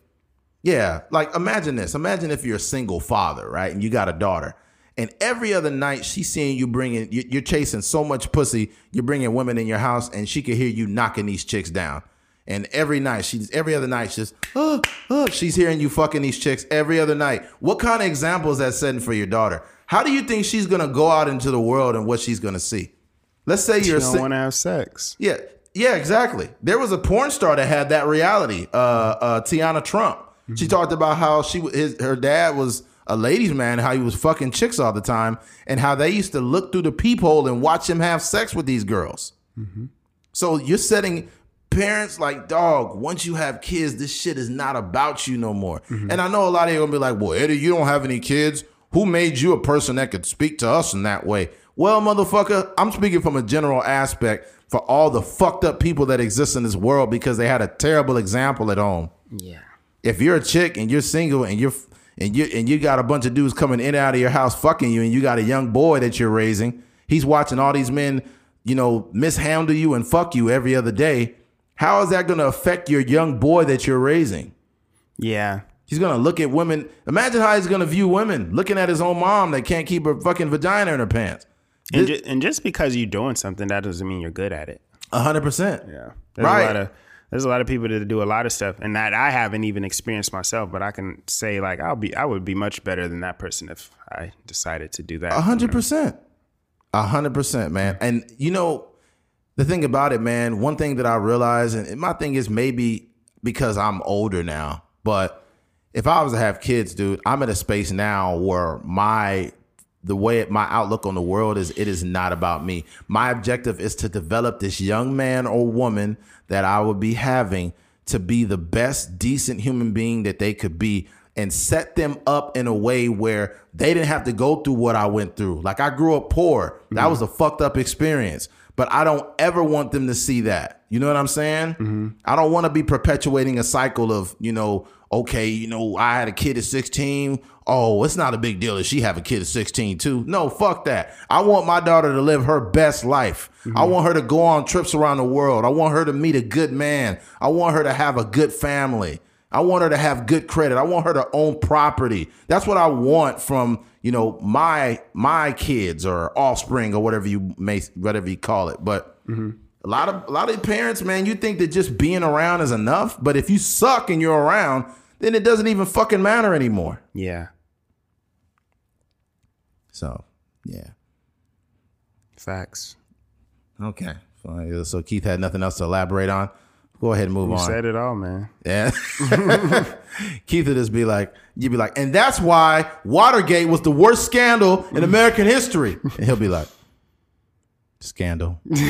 Yeah, like imagine this. Imagine if you're a single father, right, and you got a daughter, and every other night she's seeing you bringing, you- you're chasing so much pussy, you're bringing women in your house, and she can hear you knocking these chicks down. And every night, she's every other night, she's oh, oh, she's hearing you fucking these chicks every other night. What kind of example is that setting for your daughter? How do you think she's gonna go out into the world and what she's gonna see? Let's say you you're a don't si- want to have sex yeah, yeah, exactly. There was a porn star that had that reality. Uh, uh, Teanna Trump. She talked about how she his her dad was a ladies' man, how he was fucking chicks all the time, and how they used to look through the peephole and watch him have sex with these girls. So you're setting parents like dog. Once you have kids, this shit is not about you no more. Mm-hmm. And I know a lot of you are gonna be like, "Well, Eddie, you don't have any kids. Who made you a person that could speak to us in that way?" Well, motherfucker, I'm speaking from a general aspect for all the fucked up people that exist in this world because they had a terrible example at home yeah if you're a chick and you're single and you're and you and you got a bunch of dudes coming in and out of your house fucking you and you got a young boy that you're raising, he's watching all these men, you know, mishandle you and fuck you every other day. How is that going to affect your young boy that you're raising? yeah He's going to look at women. Imagine how he's going to view women looking at his own mom that can't keep her fucking vagina in her pants. and, ju- and just because you're doing something that doesn't mean you're good at it A hundred percent. Yeah. There's Right. a lot of there's a lot of people that do a lot of stuff and that I haven't even experienced myself, but I can say like I'll be I would be much better than that person if I decided to do that. A hundred percent. A hundred percent, man. And you know, the thing about it, man, one thing that I realize, and my thing is maybe because I'm older now, but if I was to have kids, dude, I'm at a space now where my the way my outlook on the world is it is not about me. My objective is to develop this young man or woman that I would be having to be the best decent human being that they could be and set them up in a way where they didn't have to go through what I went through. Like I grew up poor. That mm-hmm. was a fucked up experience. But I don't ever want them to see that. You know what I'm saying? Mm-hmm. I don't want to be perpetuating a cycle of, you know, okay, you know, I had a kid at 16. Oh, it's not a big deal if she have a kid at 16 too. No, fuck that. I want my daughter to live her best life. I mm-hmm. want her to go on trips around the world. I want her to meet a good man. I want her to have a good family. I want her to have good credit. I want her to own property. That's what I want from, you know, my my kids or offspring or whatever you may whatever you call it. But mm-hmm. a lot of a lot of parents, man, you think that just being around is enough, but if you suck and you're around, then it doesn't even fucking matter anymore. Yeah. So, yeah. Facts. Okay. So, so Keith had nothing else to elaborate on. Go ahead and move on. You on. said it all, man. Yeah. Keith would just be like, you'd be like, and that's why Watergate was the worst scandal in American history. And he'll be like, scandal. You're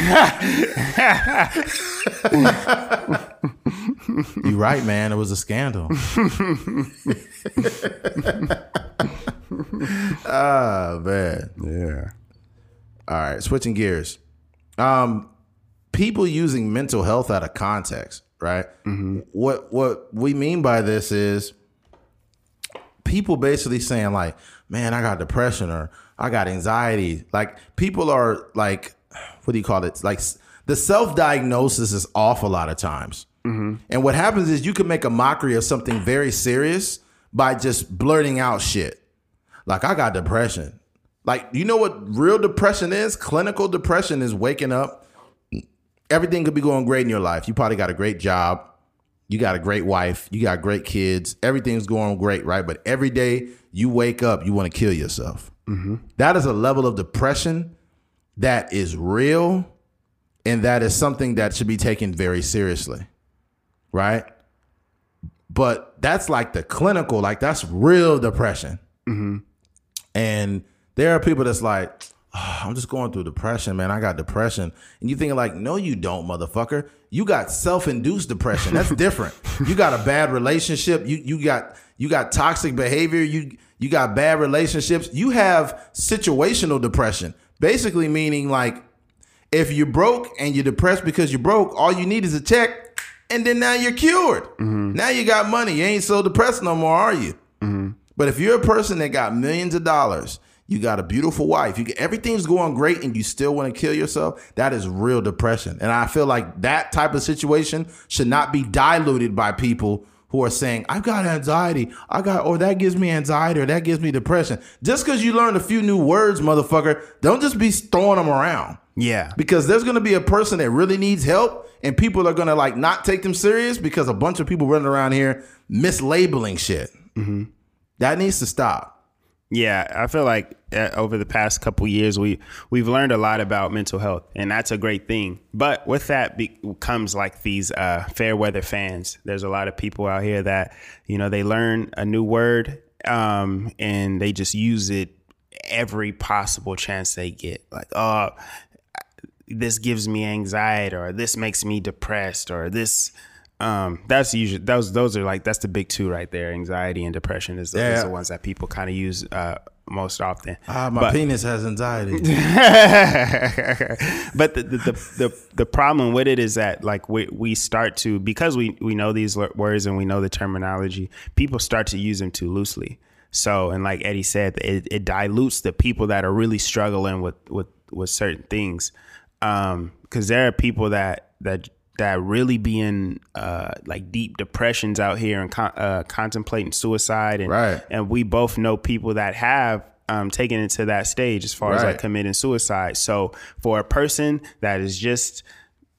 right, man. It was a scandal. Ah, man. Yeah. All right, switching gears. Um, people using mental health out of context, right? Mm-hmm. What what we mean by this is people basically saying like, "Man, I got depression or I got anxiety." Like people are like, what do you call it? Like the self diagnosis is off a lot of times. Mm-hmm. And what happens is you can make a mockery of something very serious by just blurting out shit. Like I got depression. Like you know what real depression is? Clinical depression is waking up. Everything could be going great in your life. You probably got a great job. You got a great wife. You got great kids. Everything's going great, right? But every day you wake up, you want to kill yourself. Mm-hmm. That is a level of depression that is real, and that is something that should be taken very seriously, right? But that's like the clinical, like that's real depression. Mm-hmm. And there are people that's like, "Oh, I'm just going through depression, man. I got depression. And you thinking like, no, you don't, motherfucker. You got self-induced depression. That's different. you got a bad relationship. You you got you got toxic behavior. You you got bad relationships. You have situational depression. Basically meaning like if you're broke and you're depressed because you're broke, all you need is a check, and then now you're cured. Mm-hmm. Now you got money. You ain't so depressed no more, are you? Mm-hmm. But if you're a person that got millions of dollars, you got a beautiful wife, you get everything's going great, and you still want to kill yourself, that is real depression. And I feel like that type of situation should not be diluted by people who are saying, I've got anxiety, I got, or that gives me anxiety, or that gives me depression. Just because you learned a few new words, motherfucker, don't just be throwing them around. Yeah. because there's going to be a person that really needs help and people are going to like not take them serious because a bunch of people running around here mislabeling shit. Mm-hmm. That needs to stop Yeah, I feel like uh, over the past couple years we we've learned a lot about mental health, and that's a great thing. But with that be- comes like these uh, fair weather fans. There's a lot of people out here that you know they learn a new word um, and they just use it every possible chance they get. Like, oh, this gives me anxiety, or this makes me depressed, or this. Um, that's usually those those are like that's the big two right there. Anxiety and depression is, the- is the ones that people kind of use uh, most often. ah my But- penis has anxiety but the, the, the, the, the problem with it is that like we, we start to because we, we know these words and we know the terminology people start to use them too loosely so and like eddie said it, it dilutes the people that are really struggling with with, with certain things um because there are people that that that really be in uh like deep depressions out here and con- uh, contemplating suicide and Right. and we both know people that have um, taken it to that stage as far as like committing suicide. So for a person that is just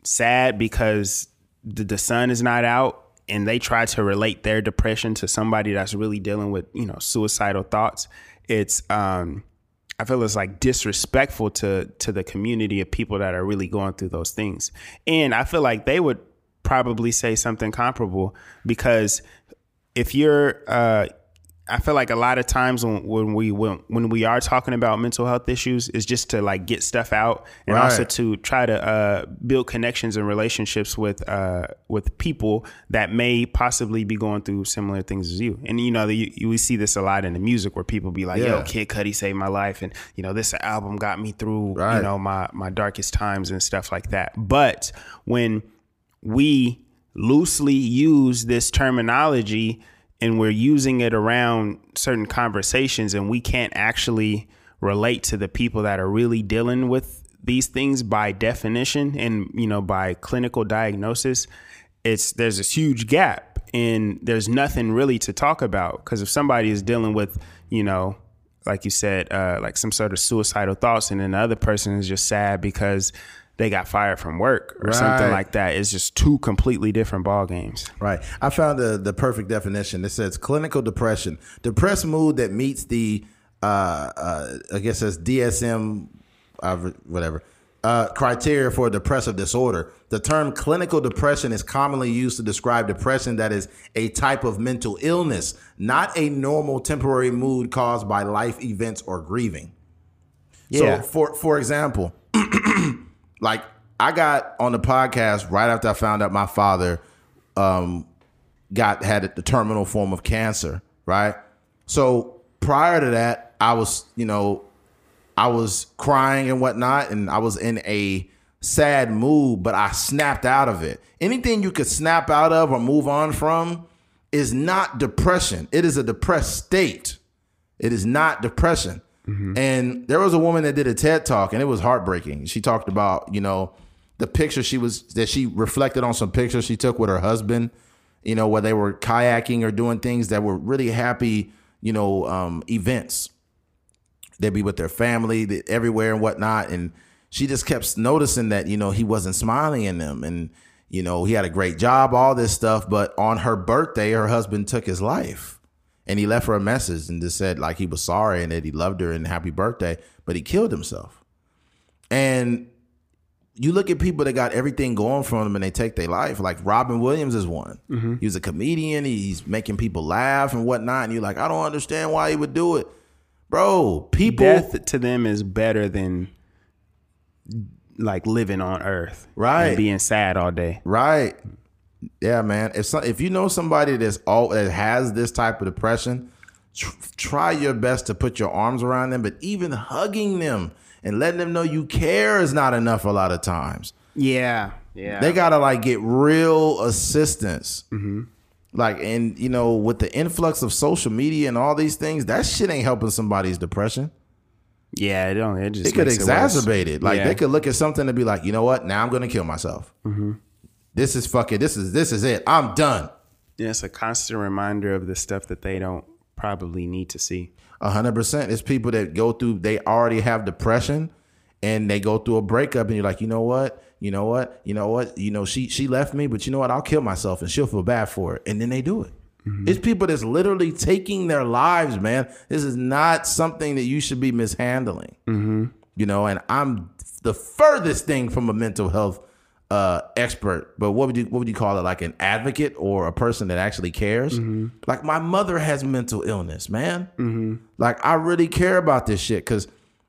sad because the, the sun is not out and they try to relate their depression to somebody that's really dealing with, you know, suicidal thoughts, it's um I feel it's like disrespectful to to the community of people that are really going through those things. And I feel like they would probably say something comparable because if you're uh I feel like a lot of times when, when we when, when we are talking about mental health issues is just to like get stuff out and Right. also to try to uh, build connections and relationships with uh, with people that may possibly be going through similar things as you. And you know, you, you, we see this a lot in the music where people be like, Yeah. "Yo, Kid Cudi saved my life," and you know, this album got me through Right. you know my my darkest times and stuff like that. But when we loosely use this terminology and we're using it around certain conversations and we can't actually relate to the people that are really dealing with these things by definition and you know by clinical diagnosis it's there's this huge gap and there's nothing really to talk about because if somebody is dealing with you know like you said uh, like some sort of suicidal thoughts and then person is just sad because they got fired from work or something like that it's just two completely different ball games Right. I found the the perfect definition. It says clinical depression, depressed mood that meets the uh, uh I guess that's DSM, uh, whatever. Uh, criteria for a depressive disorder. The term clinical depression is commonly used to describe depression that is a type of mental illness, not a normal temporary mood caused by life events or grieving. Yeah. So for for example, like I got on the podcast right after I found out my father um, got had the terminal form of cancer, right? So prior to that, I was, you know, I was crying and whatnot, and I was in a sad mood, but I snapped out of it. Anything you could snap out of or move on from is not depression. It is a depressed state. It is not depression. And there was a woman that did a TED talk, and it was heartbreaking. She talked about, you know, the picture she was that she reflected on some pictures she took with her husband, you know, where they were kayaking or doing things that were really happy, you know, um, events. They'd be with their family everywhere and whatnot. And she just kept noticing that, you know, he wasn't smiling in them. And, you know, he had a great job, all this stuff. But on her birthday, her husband took his life. And he left her a message and just said like he was sorry and that he loved her and happy birthday, but he killed himself. And you look at people that got everything going for them and they take their life. Like Robin Williams is one. Mm-hmm. He was a comedian. He's making people laugh and whatnot. And you're like, I don't understand why he would do it. Bro, people death to them is better than like living on earth Right. and being sad all day Right. Yeah, man. If some, if you know somebody that's all that has this type of depression, tr- try your best to put your arms around them. But even hugging them and letting them know you care is not enough. A lot of times, yeah yeah they gotta like get real assistance. Mm-hmm. Like, and you know, with the influx of social media and all these things, that shit ain't helping somebody's depression. yeah it don't it just It could exacerbate it. Like Yeah. they could look at something and be like, you know what? Now I'm gonna kill myself. Mm-hmm. This is fucking. This is this is it. I'm done. yeah, it's a constant reminder of the stuff that they don't probably need to see A hundred percent. It's people that go through. They already have depression, and they go through a breakup, and you're like, you know what? You know what? You know what? You know she she left me, but you know what? I'll kill myself, and she'll feel bad for it, and then they do it. Mm-hmm. It's people that's literally taking their lives, man. This is not something that you should be mishandling. Mm-hmm. You know, and I'm the furthest thing from a mental health uh, expert. But what would you what would you call it? Like an advocate or a person that actually cares? Like my mother has mental illness, man. Like I really care about this shit because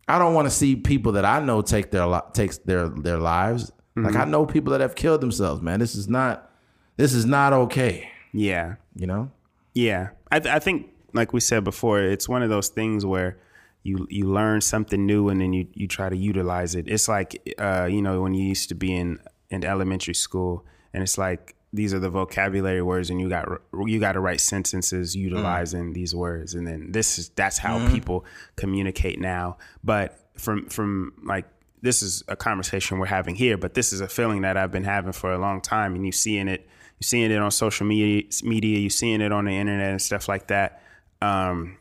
I don't want to see people that I know take their li- takes their their lives. Like I know people that have killed themselves, man. This is not this is not okay. yeah You know. Yeah, I, th- I think like we said before, it's one of those things where you you learn something new and then you you try to utilize it. It's like uh, you know when you used to be in in elementary school, and it's like these are the vocabulary words, and you got you got to write sentences utilizing these words, and then this is that's how people communicate now. But from from like this is a conversation we're having here, but this is a feeling that I've been having for a long time, and you seeing it, you seeing it on social media, media, you seeing it on the internet and stuff like that. Um,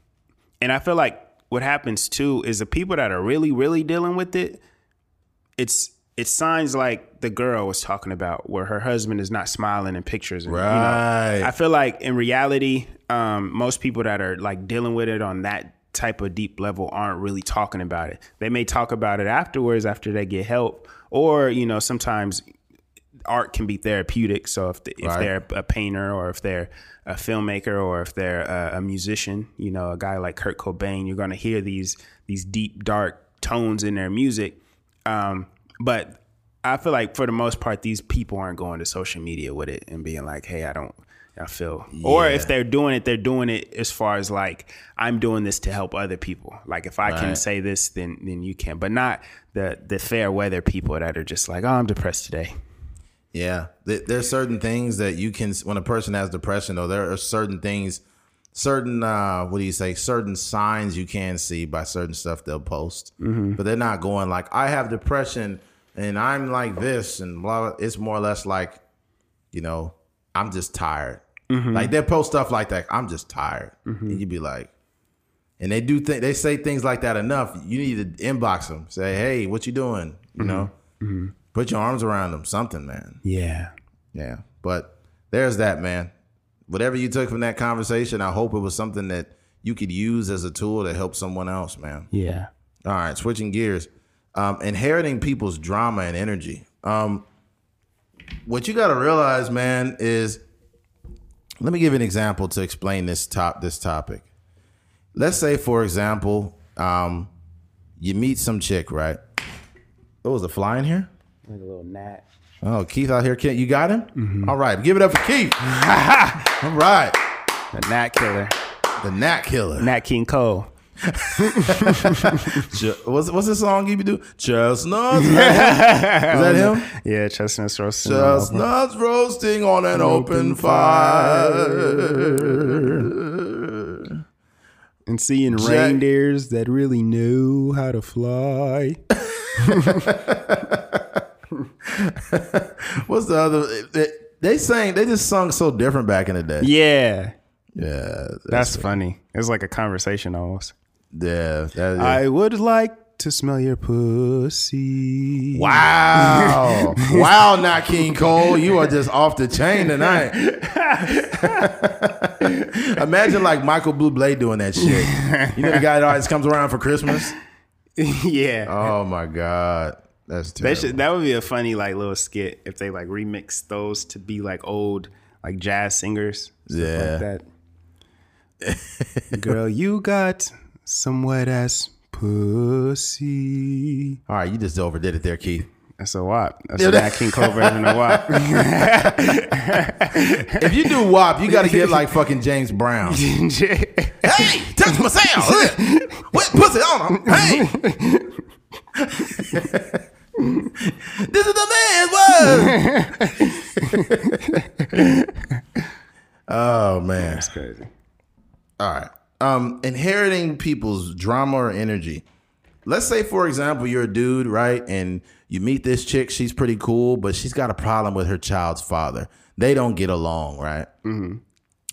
and I feel like what happens too is the people that are really, really dealing with it, it's it's signs like the girl was talking about, where her husband is not smiling in pictures. And, you know, Right. I feel like in reality, um, most people that are like dealing with it on that type of deep level aren't really talking about it. They may talk about it afterwards after they get help, or you know, sometimes art can be therapeutic. So if the, if Right. they're a painter or if they're a filmmaker or if they're a, a musician, you know, a guy like Kurt Cobain, you're going to hear these these deep dark tones in their music. Um, but I feel like for the most part, these people aren't going to social media with it and being like, "Hey, I don't." I feel, or if they're doing it, they're doing it as far as like I'm doing this to help other people. Like if I can say this, then then you can, but not the the fair weather people that are just like, oh, I'm depressed today. Yeah, There- there's certain things that you can when a person has depression. Though there are certain things, certain uh, what do you say? Certain signs you can see by certain stuff they'll post, but they're not going like I have depression and I'm like this and blah. blah. It's more or less like, you know, I'm just tired. Mm-hmm. Like they post stuff like that. I'm just tired, mm-hmm. and you'd be like, and they do think they say things like that enough. You need to inbox them. Say, hey, what you doing? You know, mm-hmm. put your arms around them. Something, man. Yeah, Yeah. But there's that, man. Whatever you took from that conversation, I hope it was something that you could use as a tool to help someone else, man. yeah, All right, switching gears. Um, inheriting people's drama and energy. Um, what you got to realize, man, is let me give you an example to explain this top this topic. Let's say, for example, um, you meet some chick, right? Oh, was a fly in here? like a little gnat. Oh, Keith out here. Kent, you got him? All right. Give it up for Keith. All right. The gnat killer, The Nat Killer. Nat King Cole. What's, what's the song you be do? Chestnuts. Is that him? Is that him? Yeah, chestnuts roasting. Chestnuts roasting on an open fire. and seeing Jack- reindeers that really knew how to fly. What's the other? They, they sang. They just sung so different back in the day. Yeah, Yeah. that's funny. It's like a conversation almost. Yeah. that- I would like to smell your pussy. Wow. wow, Nat King Cole. You are just off the chain tonight. Imagine like Michael Bublé doing that shit. You know the guy that always comes around for Christmas? yeah. Oh my God. That's That terrible. should, that would be a funny like little skit if they like remix those to be like old like jazz singers. Stuff Yeah. Like that. Girl, you got some wet ass pussy. All right, you just overdid it there, Keith. That's a WAP. That's a Nat King Cole version of WAP. If you do WAP, you got to get like fucking James Brown. hey, touch my sound. Wet pussy on him. Hey. this is the man's word. oh man. That's crazy. All right. Um, inheriting people's drama or energy. Let's say, for example, you're a dude, right? And you meet this chick. She's pretty cool, but she's got a problem with her child's father. They don't get along, right? Mm-hmm.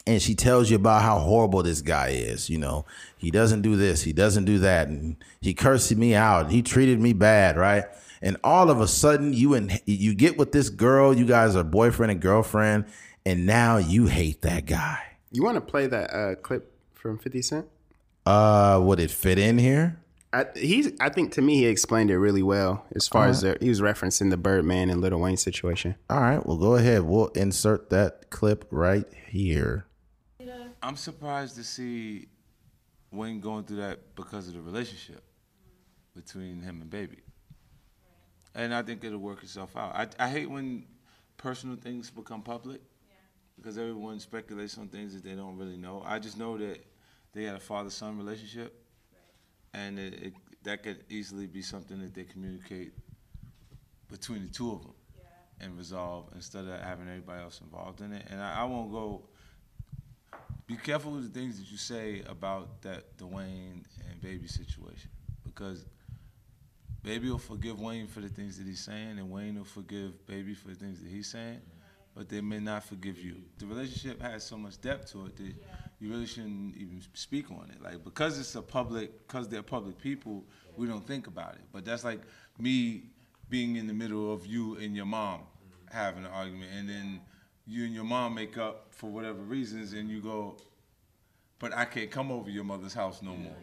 And she tells you about how horrible this guy is. You know, he doesn't do this, he doesn't do that, and he cursed me out. He treated me bad, right? And all of a sudden, you and you get with this girl. You guys are boyfriend and girlfriend, and now you hate that guy. You want to play that uh, clip from 50 Cent? Uh, would it fit in here? I, he's. I think to me he explained it really well as far as the, he was referencing the Birdman and Lil Wayne situation. All right, well, go ahead. We'll insert that clip right here. I'm surprised to see Wayne going through that because of the relationship between him and Baby. And I think it'll work itself out. I, I hate when personal things become public because everyone speculates on things that they don't really know. I just know that they had a father son relationship, and it, it, that could easily be something that they communicate between the two of them and resolve instead of having everybody else involved in it. And I, I won't go be careful with the things that you say about that Dwayne and Baby situation because Baby will forgive Wayne for the things that he's saying, and Wayne will forgive Baby for the things that he's saying, but they may not forgive you. The relationship has so much depth to it that you really shouldn't even speak on it. Like because it's a public, because they're public people, we don't think about it. But that's like me being in the middle of you and your mom having an argument, and then you and your mom make up for whatever reasons, and you go, but I can't come over your mother's house no more.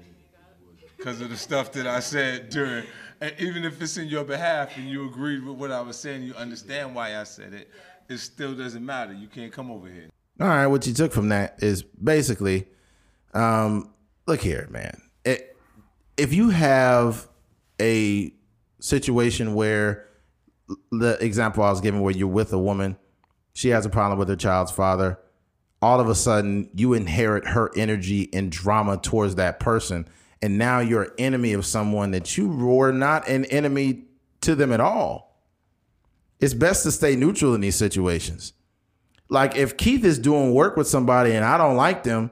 because of the stuff that I said during. And even if it's in your behalf and you agreed with what I was saying, you understand why I said it. It still doesn't matter. You can't come over here. All right, what you took from that is basically, um, look here, man. It, if you have a situation where the example I was giving, where you're with a woman, she has a problem with her child's father, all of a sudden you inherit her energy and drama towards that person, and now you're an enemy of someone that you were not an enemy to them at all. It's best to stay neutral in these situations like if Keith is doing work with somebody and I don't like them,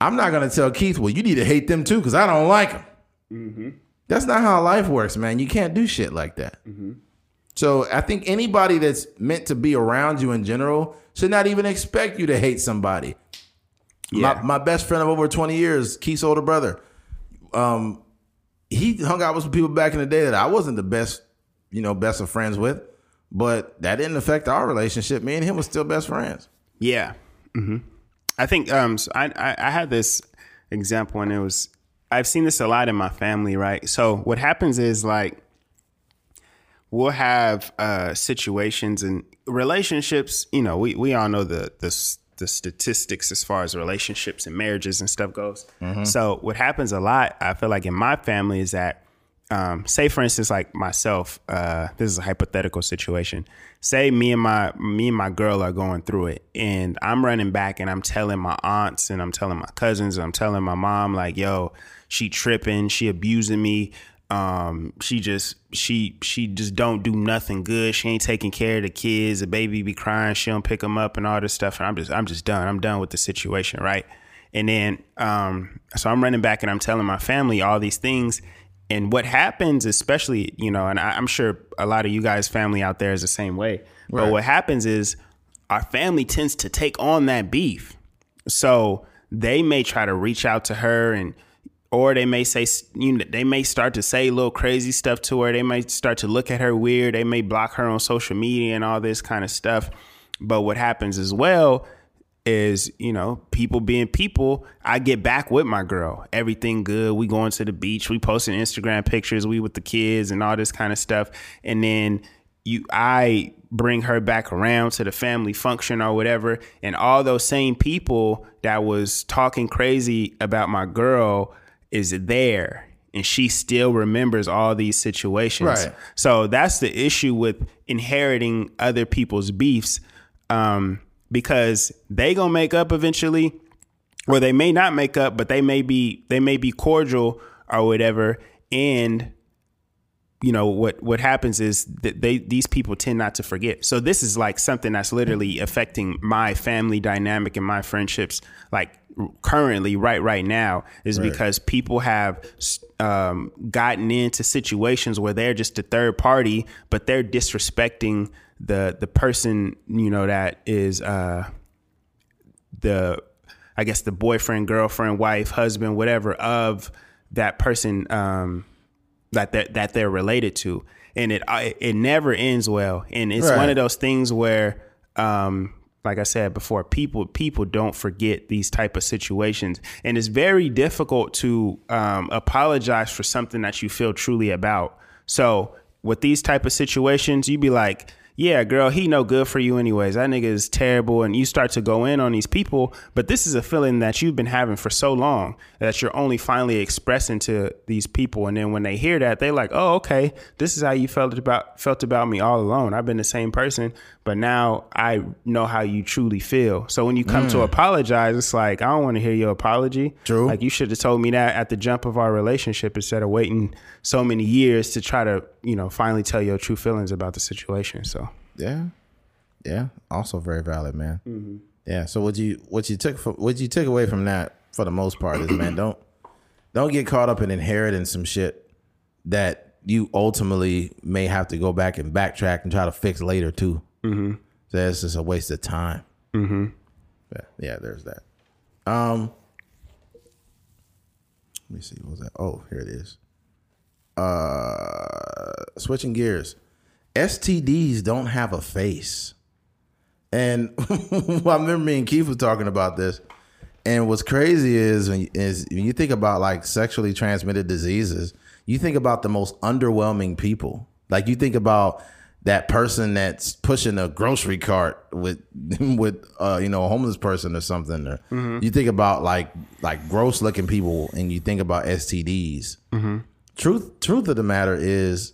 I'm not gonna tell Keith, well, you need to hate them too because I don't like them. That's not how life works, man. You can't do shit like that. So I think anybody that's meant to be around you in general should not even expect you to hate somebody. Yeah. My, my best friend of over 20 years, Keith's older brother, um, he hung out with some people back in the day that I wasn't the best, you know, best of friends with, but that didn't affect our relationship. Me and him was still best friends. Yeah. hmm I think um, so I, I I had this example, and it was I've seen this a lot in my family, right? So what happens is like we'll have uh, situations and relationships. You know, we we all know the the the statistics as far as relationships and marriages and stuff goes. So what happens a lot, I feel like in my family is that um, say for instance like myself uh, this is a hypothetical situation. Say me and my me and my girl are going through it and i'm running back and i'm telling my aunts and i'm telling my cousins and i'm telling my mom like yo she tripping she abusing me. Um she just she she just don't do nothing good. She ain't taking care of the kids. The baby be crying. She don't pick them up and all this stuff and i'm just i'm just done. I'm done with the situation right? And then um so i'm running back and i'm telling my family all these things and what happens, especially, you know, and I, I'm sure a lot of you guys' family out there is the same way. But what happens is our family tends to take on that beef. So they may try to reach out to her and or they may say you know they may start to say little crazy stuff to her. They might start to look at her weird. They may block her on social media and all this kind of stuff. But what happens as well is you know people being people i get back with my girl. Everything good. We going to the beach. We posting instagram pictures. We with the kids and all this kind of stuff. And then you i bring her back around to the family function or whatever. And all those same people that was talking crazy about my girl is there. And she still remembers all these situations. Right. so that's the issue with inheriting other people's beefs. Um, because they gonna make up eventually, or they may not make up, but they may be they may be cordial or whatever. And you know what what happens is that they these people tend not to forget. So this is like something that's literally affecting my family dynamic and my friendships, like currently right right now, is because people have um, gotten into situations where they're just a third party, but they're disrespecting the the person you know that is uh, the I guess the boyfriend, girlfriend, wife, husband, whatever of that person um, that that that they're related to, and it it never ends well. And it's Right. one of those things where, um, like I said before, people people don't forget these type of situations, and it's very difficult to um, apologize for something that you feel truly about. So with these type of situations, you'd be like. Yeah, girl, he no good for you anyways. That nigga is terrible, and you start to go in on these people. But this is a feeling that you've been having for so long that you're only finally expressing to these people, and then when they hear that, they like, oh, okay, this is how you felt about felt about me all along. I've been the same person, but now I know how you truly feel. So when you come to mm. apologize, it's like I don't want to hear your apology. True. Like you should have told me that at the jump of our relationship instead of waiting so many years to try to, you know, finally tell your true feelings about the situation. So Yeah, yeah. Also very valid, man. Mm-hmm. Yeah. So what you what you took from what you took away from that for the most part is man, don't don't get caught up in inheriting some shit that you ultimately may have to go back and backtrack and try to fix later too. Mm-hmm. So that's just a waste of time. Mm-hmm. Yeah, yeah. There's that. Um. Let me see. What was that? Oh, here it is. Uh, switching gears. STDs don't have a face. And I remember me and Keith was talking about this. And what's crazy is when is when you think about like sexually transmitted diseases, you think about the most underwhelming people. Like you think about that person that's pushing a grocery cart with with uh, you know a homeless person or something. Or you think about like like gross looking people, and you think about STDs. Truth truth of the matter is,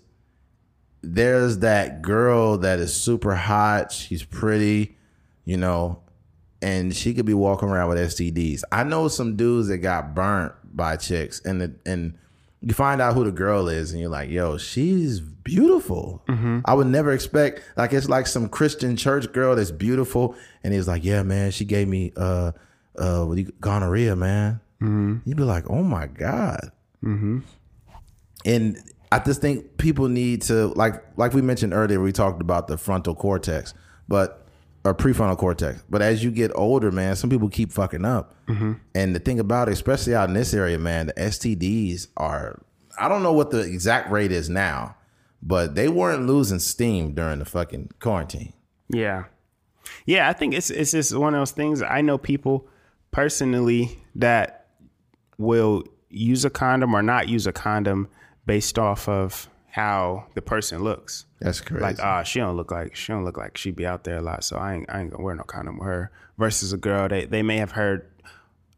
there's that girl that is super hot. She's pretty, you know, and she could be walking around with STDs. I know some dudes that got burnt by chicks, and the, and you find out who the girl is, and you're like, yo, she's beautiful. I would never expect like it's like some Christian church girl that's beautiful, and he's like, yeah, man, she gave me uh uh what do you- gonorrhea, man. You'd be like, oh my god. Mm-hmm. And I just think people need to like like we mentioned earlier, we talked about the frontal cortex, but or prefrontal cortex. But as you get older, man, some people keep fucking up. Mm-hmm. And the thing about it, especially out in this area, man, the STDs are I don't know what the exact rate is now, but they weren't losing steam during the fucking quarantine. Yeah. Yeah, I think it's it's just one of those things. I know people personally that will use a condom or not use a condom based off of how the person looks. That's crazy. Like, ah, she don't look like she don't look like she'd be out there a lot, so I ain't I ain't gonna wear no condom with her. Versus a girl, they they may have heard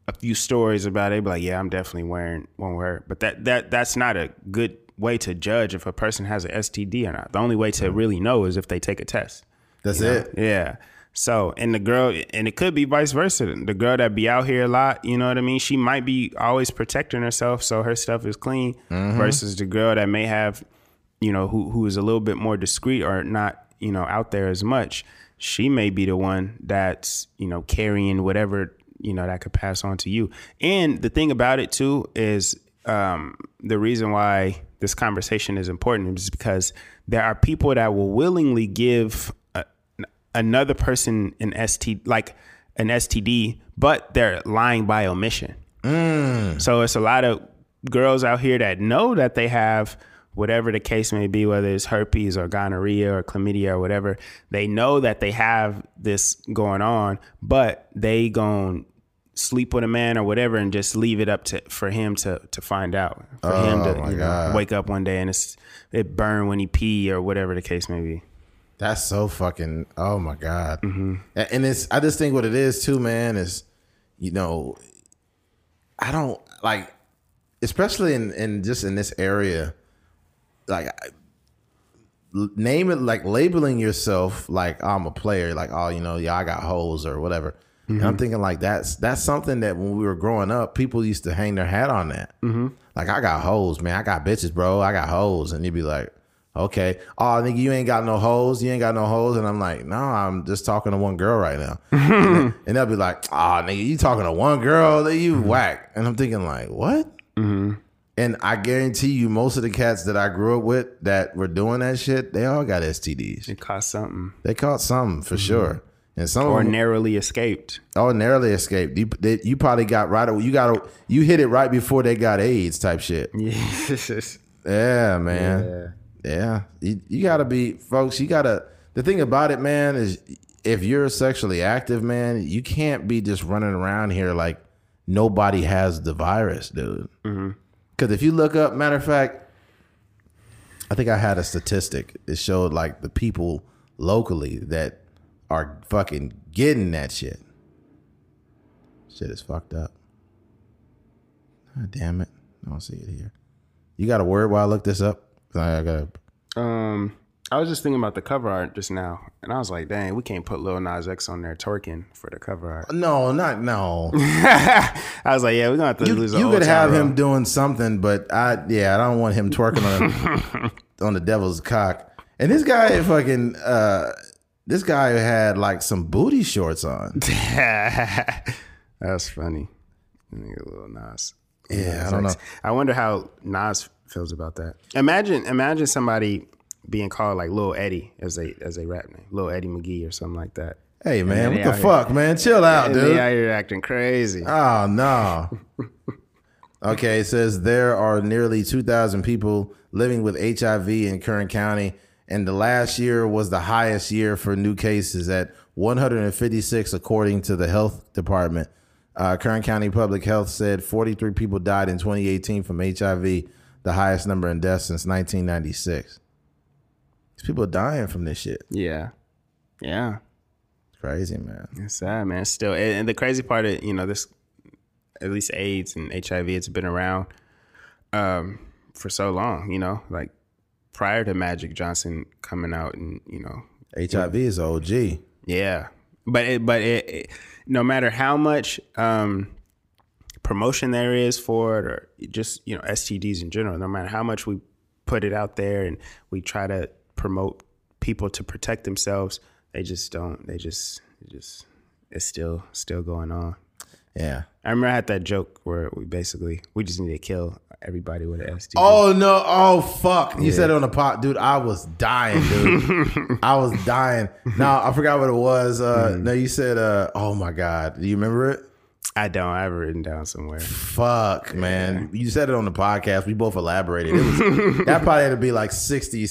a few stories about it, be like, yeah, I'm definitely wearing one with her. But that that that's not a good way to judge if a person has an STD or not. The only way to really know is if they take a test. That's you know? it. Yeah. So, and the girl, and it could be vice versa. The girl that be out here a lot, you know what I mean? She might be always protecting herself, so her stuff is clean. Versus the girl that may have, you know, who who is a little bit more discreet or not, you know, out there as much. She may be the one that's, you know, carrying whatever, you know, that could pass on to you. And the thing about it too is um, the reason why this conversation is important is because there are people that will willingly give a, another person an ST like an STD, but they're lying by omission. So it's a lot of girls out here that know that they have whatever the case may be, whether it's herpes or gonorrhea or chlamydia or whatever. They know that they have this going on, but they gon' sleep with a man or whatever and just leave it up to for him to to find out. For him Oh, to you know, wake up one day and it's it burn when he pee or whatever the case may be. That's so fucking. Oh my god. Mm-hmm. A- And it's. I just think what it is too, man. Is you know, I don't like, especially in in just in this area, like. Name it like labeling yourself like I'm a player, like oh you know yeah I got holes or whatever. And I'm mm-hmm. thinking like that's that's something that when we were growing up, people used to hang their hat on that. Mm-hmm. Like I got holes, man. I got bitches, bro. I got holes, and you'd be like, okay, oh nigga, you ain't got no holes. You ain't got no holes, and I'm like, no, I'm just talking to one girl right now. and, and they'll be like, oh nigga, you talking to one girl? That you mm-hmm. whack? And I'm thinking like, what? And I guarantee you, most of the cats that I grew up with that were doing that shit, they all got STDs. It cost something. They caught something for mm-hmm. sure. And some Or of them, narrowly escaped. oh, narrowly escaped. You, they, you probably got right. You got you hit it right before they got AIDS type shit. Yeah, man. Yeah. You, you gotta be, folks, you gotta, the thing about it, man, is if you're sexually active, man, you can't be just running around here like nobody has the virus, dude. Mm-hmm. Because if you look up, matter of fact, I think I had a statistic. It showed like the people locally that are fucking getting that shit. Shit is fucked up. God damn it. I don't see it here. You got a word while I look this up? I, I gotta. Um, I was just thinking about the cover art just now, and I was like, "Dang, we can't put Lil Nas X on there twerking for the cover art." No, not no. I was like, "Yeah, we're gonna have to You, lose. you could have him doing something, but I yeah, I don't want him twerking on on the devil's cock. And this guy fucking uh this guy had like some booty shorts on. That's funny. Nigga, Lil Nas. Yeah, I Nas don't X. know. I wonder how Nas feels about that. Imagine, imagine somebody being called like Lil Eddie as a as a rap name, Lil Eddie McGee or something like that. Hey man, what the here- fuck, man? Chill out, And dude. they out here acting crazy. Oh no. okay, it says there are nearly 2,000 people living with HIV in Kern County, and the last year was the highest year for new cases at 156, according to the health department. Uh, Kern County Public Health said 43 people died in 2018 from HIV, the highest number in deaths since 1996. People dying from this shit. Yeah. Yeah. It's crazy, man. It's sad, man. Still, and, and the crazy part of you know this, at least AIDS and HIV, it's been around um, for so long. You know, like prior to Magic Johnson coming out, and you know, HIV is OG. yeah. But it, but it, it, no matter how much um, promotion there is for it, or just you know STDs in general, no matter how much we put it out there and we try to promote people to protect themselves, they just don't. They just, just, it's still still going on. Yeah. I remember I had that joke where we basically we just need to kill everybody with an STD. Oh no! Oh fuck! You said it on the pot, dude. I was dying, dude. I was dying. Now I forgot what it was. Uh, No, you said, uh, "Oh my god!" Do you remember it? I don't. I have it written down somewhere. Fuck, man. You said it on the podcast. We both elaborated. It was that probably had to be like sixty,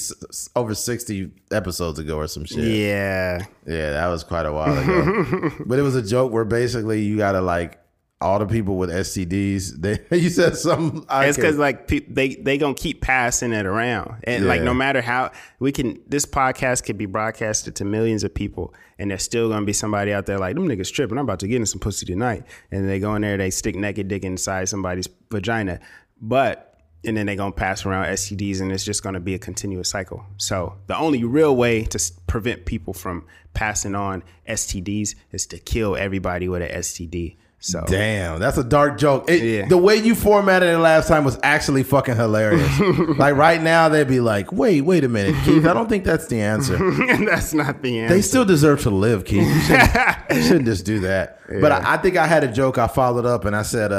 over sixty episodes ago or some shit. Yeah, Yeah, that was quite a while ago. but it was a joke where basically you gotta like all the people with STDs. They you said something. I it's because like pe- they they gonna keep passing it around, and like no matter how we can, this podcast could be broadcasted to millions of people, and there's still gonna be somebody out there like them niggas tripping. I'm about to get in some pussy tonight, and they go in there, they stick naked dick inside somebody's vagina, but and then they gonna pass around STDs, and it's just gonna be a continuous cycle. So the only real way to s- prevent people from passing on STDs is to kill everybody with an STD. So Damn, that's a dark joke. It- Yeah. The way you formatted it last time was actually fucking hilarious. like right now, they'd be like, "Wait, wait a minute, Keith. I don't think that's the answer. that's not the answer. They still deserve to live, Keith. You shouldn't, you shouldn't just do that." But I, I think I had a joke. I followed up and I said,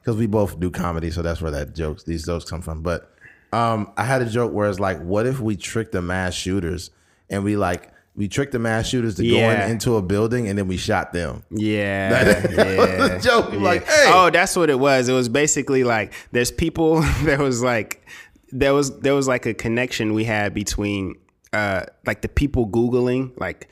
because we both do comedy, so that's where that jokes these jokes come from. But um, I had a joke where it's like, what if we trick the mass shooters and we like we tricked the mass shooters to Yeah. go into a building and then we shot them. Yeah, That was yeah. joke. Like, hey. Oh, that's what it was. It was basically like there's people. There was like there was there was like a connection we had between uh like the people googling like.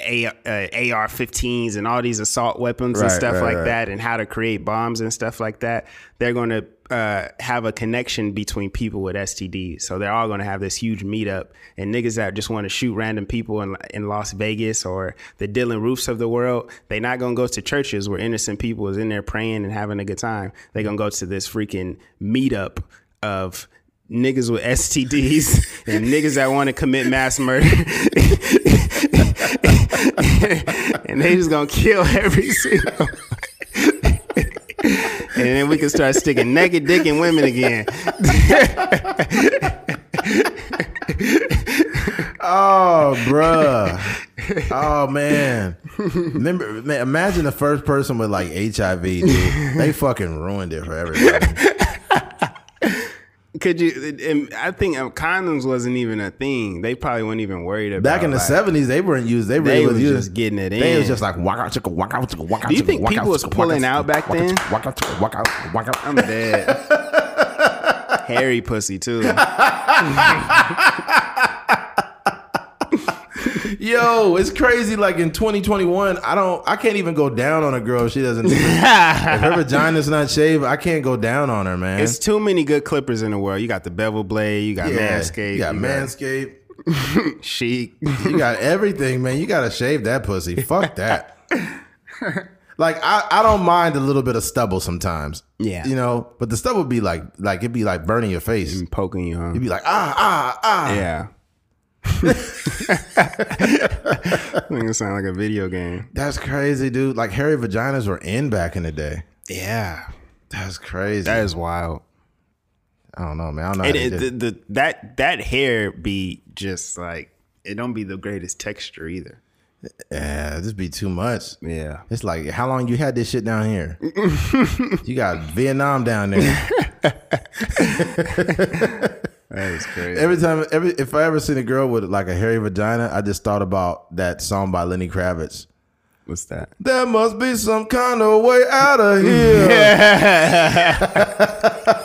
A, uh, AR-15s and all these assault weapons and stuff right, like right. that, and how to create bombs and stuff like that. They're going to uh, have a connection between people with STDs, so they're all going to have this huge meetup. And niggas that just want to shoot random people in in Las Vegas or the Dylann Roofs of the world, they not going to go to churches where innocent people is in there praying and having a good time. They going to go to this freaking meetup of niggas with STDs and niggas that want to commit mass murder. and they just gonna kill every single. And then we can start sticking naked dick in women again. Oh, bruh. Oh man. Remember, man, imagine the first person with like HIV, dude. They fucking ruined it for everybody. Could you? I think um, condoms wasn't even a thing. They probably weren't even worried about. Back in the like- seventies, they weren't used. They really They was was used. just getting it They in. They was just like walk out, chicka, walk out, chicka, walk out. Do you think people was pulling out back then? Walk out, chicka, walk out, walk out. I'm dead. Hairy pussy too. Yo, it's crazy. Like in 2021, I don't, I can't even go down on a girl if she doesn't. if her vagina's not shaved, I can't go down on her, man. It's too many good clippers in the world. You got the bevel blade. You got yeah, Manscaped. You got Manscaped. Schick. You got everything, man. You gotta shave that pussy. Fuck that. like I, I don't mind a little bit of stubble sometimes. Yeah. You know, but the stubble be like like it'd be like burning your face. poking you, huh? You'd be like, ah, ah, ah. Yeah. Make it sound like a video game. That's crazy, dude. Like hairy vaginas were in back in the day. Yeah. That's crazy. That is wild. I don't know, man. I don't know. And it, the, the that that hair be just like it don't be the greatest texture either. yeah, this be too much. Yeah. It's like how long you had this shit down here? you got Vietnam down there. That is crazy. Every time, every if I ever seen a girl with like a hairy vagina, I just thought about that song by Lenny Kravitz. What's that? There must be some kind of way out of here.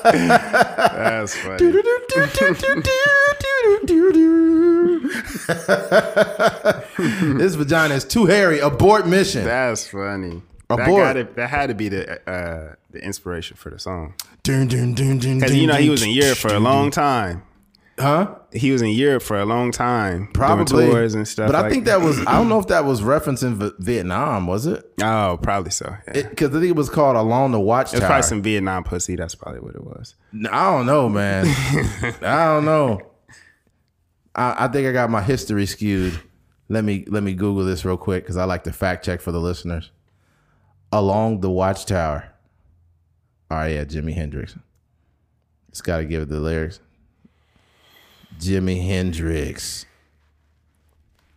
That's funny. this vagina is too hairy. Abort mission. That's funny. That, gotta, that had to be the uh, the inspiration for the song. Because you know he was in Europe for a long time. Huh? He was in Europe for a long time, Probably tours and stuff. But I like think that was I don't know if that was referencing V- Vietnam, was it? Oh, probably so. Yeah. Because I think it was called Along the Watchtower." It's probably some Vietnam pussy. That's probably what it was. I don't know, man. I don't know. I, I think I got my history skewed. Let me let me Google this real quick because I like to fact check for the listeners. Along the Watchtower. All right, yeah, Jimi Hendrix. Just got to give it the lyrics. Jimi Hendrix.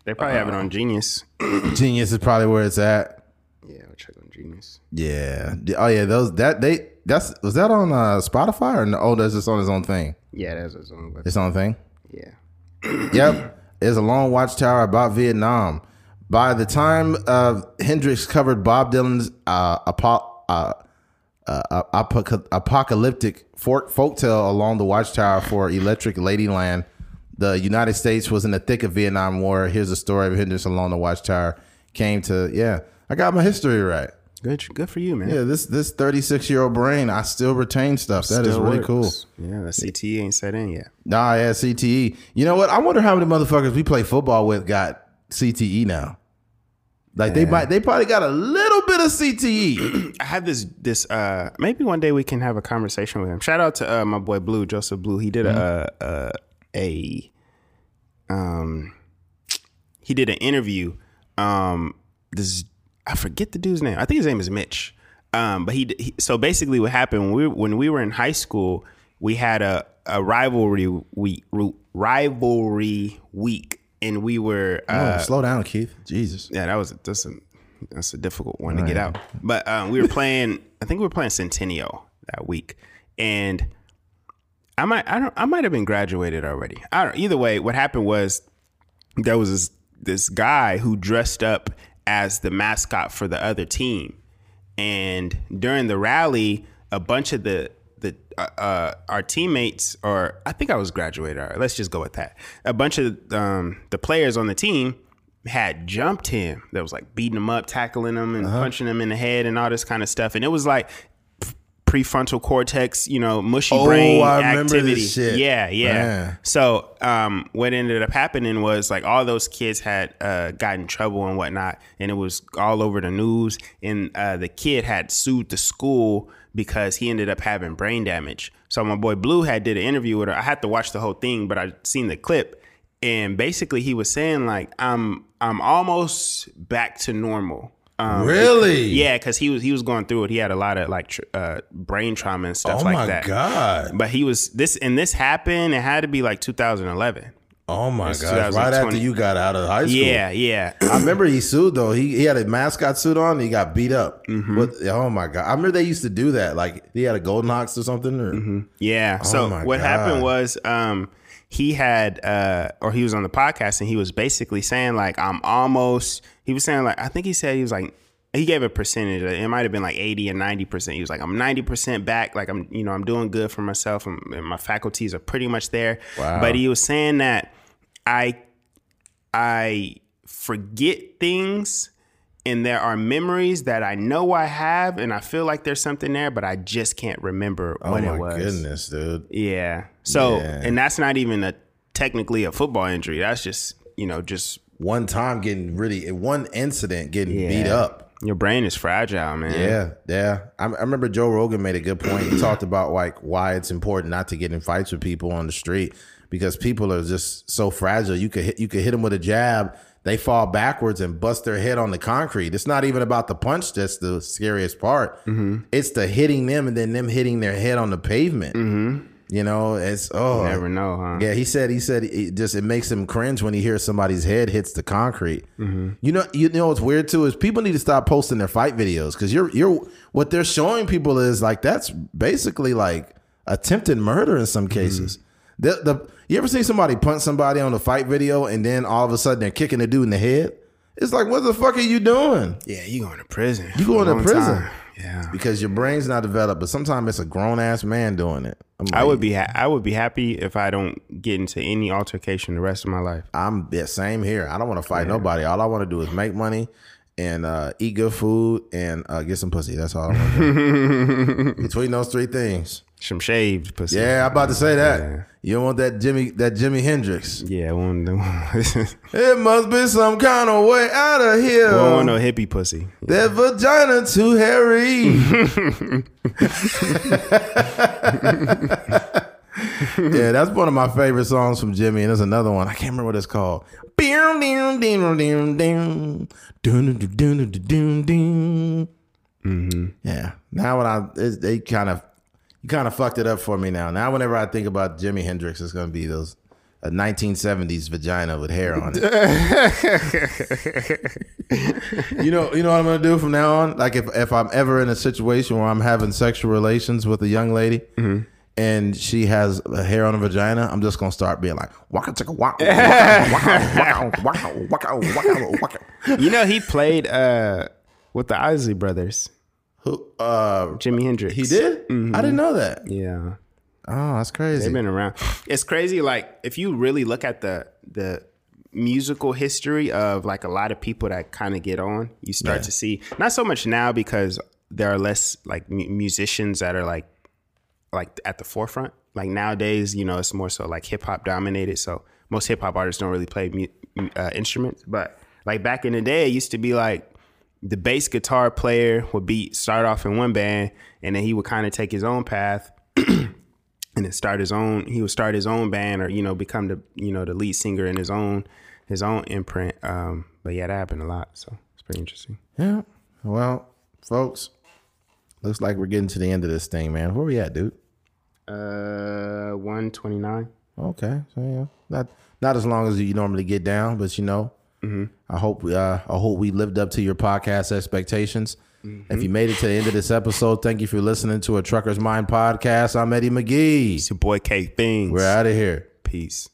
They probably have it on Genius. Genius is probably where it's at. Yeah, I'll check on Genius. Yeah. Oh yeah, those that they that's was that on uh, Spotify or no? Oh, that's just on his own thing. Yeah, that's his own. But Its own thing. yeah, yep. It's a long watchtower about Vietnam. By the time uh, Hendrix covered Bob Dylan's uh, apo- uh, uh, apoc- apocalyptic folk folktale along the watchtower for Electric Ladyland, the United States was in the thick of Vietnam War. Here's a story of Hendrix along the watchtower. Came to yeah, I got my history right. good, good for you, man. Yeah, this this 36 year old brain, I still retain stuff. That is Still really works. cool. Yeah, the CTE ain't set in yet. Nah, yeah, CTE. You know what? I wonder how many motherfuckers we play football with got CTE now. Like they might, they probably got a little bit of. CTE. I have this this uh maybe one day we can have a conversation with him. Shout out to uh, my boy Blue Joseph Blue. He did a, a a um he did an interview. Um this I forget the dude's name. I think his name is Mitch. Um but he, he so basically what happened when we when we were in high school, we had a a rivalry week rivalry week and we were uh oh, slow down, Keith. Jesus. yeah, that was that's a that's a difficult one to get out. But um, we were playing. I think we were playing Centennial that week, and I might I don't I might have been graduated already. I don't. Either way, what happened was there was this this guy who dressed up as the mascot for the other team, and during the rally, a bunch of the uh, uh, our teammates, or I think I was graduated. Right, let's just go with that. A bunch of um, the players on the team had jumped him. That was like beating him up, tackling him, and punching him in the head, and all this kind of stuff. And it was like prefrontal cortex, you know, mushy Oh, brain I remember activity. this shit. Yeah, yeah. Man. So um, what ended up happening was like all those kids had uh, got in trouble and whatnot, and it was all over the news. And uh, the kid had sued the school because he ended up having brain damage. So my boy Blue had did an interview with her. I had to watch the whole thing, but I seen the clip, and basically he was saying like I'm I'm almost back to normal. Um, Really? yeah, because he was he was going through it. He had a lot of like tr- uh, brain trauma and stuff Oh like my that. god. But he was this and this happened. It had to be like 2011. Oh my god. Right after you got out of high school. Yeah, yeah. I remember he sued though. He he had a mascot suit on. And he got beat up. Mm-hmm. What? Oh my god! I remember they used to do that. Like he had a Golden Hawks or something. Or Yeah. so Oh my what God. happened was um he had uh or he was on the podcast and he was basically saying like I'm almost he was saying like I think he said he was like he gave a percentage. It might have been like 80 and 90%. He was like, I'm 90% back. Like I'm, you know, I'm doing good for myself and, and my faculties are pretty much there. Wow. But he was saying that I I forget things and there are memories that I know I have and I feel like there's something there, but I just can't remember oh what it was. Oh my goodness, dude. Yeah. So, Yeah. and that's not even a technically a football injury. That's just, you know, just One time getting really one incident getting beat up. your brain is fragile, man. Yeah, yeah. I, I remember Joe Rogan made a good point. He talked about like why it's important not to get in fights with people on the street because people are just so fragile. You could hit, you could hit them with a jab, they fall backwards and bust their head on the concrete. It's not even about the punch that's the scariest part. Mm-hmm. It's the hitting them and then them hitting their head on the pavement. Mm-hmm. You know, it's oh, Never know, huh? yeah, he said. He said it just it makes him cringe when he hears somebody's head hits the concrete. Mm-hmm. You know, you know what's weird too is people need to stop posting their fight videos because you're you're what they're showing people is like that's basically like attempted murder in some cases. The the you ever seen somebody punch somebody on a fight video and then all of a sudden they're kicking the dude in the head? It's like what the fuck are you doing? Yeah, you going to prison. You going to prison. time. Yeah. Because your brain's not developed, but sometimes it's a grown ass man doing it. I would be ha- I would be happy if I don't get into any altercation the rest of my life. I'm yeah, same here. I don't want to fight nobody. All I want to do is make money and uh, eat good food and uh, get some pussy. That's all. I want to do. Between those three things. Some shaved pussy. Yeah, I'm about to say that. Yeah. You don't want that Jimi that Jimi Hendrix. Yeah, one. It must be some kind of way out of here. I don't want no hippie pussy. That vagina too hairy. yeah, that's one of my favorite songs from Jimi, and there's another one. I can't remember what it's called. Mm-hmm. Yeah. Now when I it, they kind of you kind of fucked it up for me now. Now whenever I think about Jimi Hendrix, it's gonna be those a 1970s vagina with hair on it. you know, you know what I'm gonna do from now on. Like if if I'm ever in a situation where I'm having sexual relations with a young lady. And she has a hair on her vagina. I'm just gonna start being like, waka chicka waka, waka waka waka waka waka waka. You know, he played uh, with the Isley Brothers. Who? Uh, Jimi Hendrix. he did? I didn't know that. Yeah. Oh, that's crazy. They've been around. It's crazy. Like if you really look at the the musical history of like a lot of people that kind of get on, you start Yeah. to see not so much now because there are less like mu- musicians that are like like at the forefront. Like nowadays, you know, it's more so like hip hop dominated. So most hip hop artists don't really play mu- uh, instruments. But like back in the day, it used to be like the bass guitar player would be start off in one band, and then he would kind of take his own path and then start his own. He would start his own band, or you know, become the you know the lead singer in his own his own imprint. Um, but yeah, that happened a lot. So it's pretty interesting. Yeah. Well, folks, looks like we're getting to the end of this thing, man. Where are we at, dude? Uh, one twenty nine. Okay, so yeah, not not as long as you normally get down, but you know, I hope we uh, I hope we lived up to your podcast expectations. If you made it to the end of this episode, thank you for listening to a Trucker's Mind podcast. I'm Eddie McGee. It's your boy K Things. We're out of here. Peace.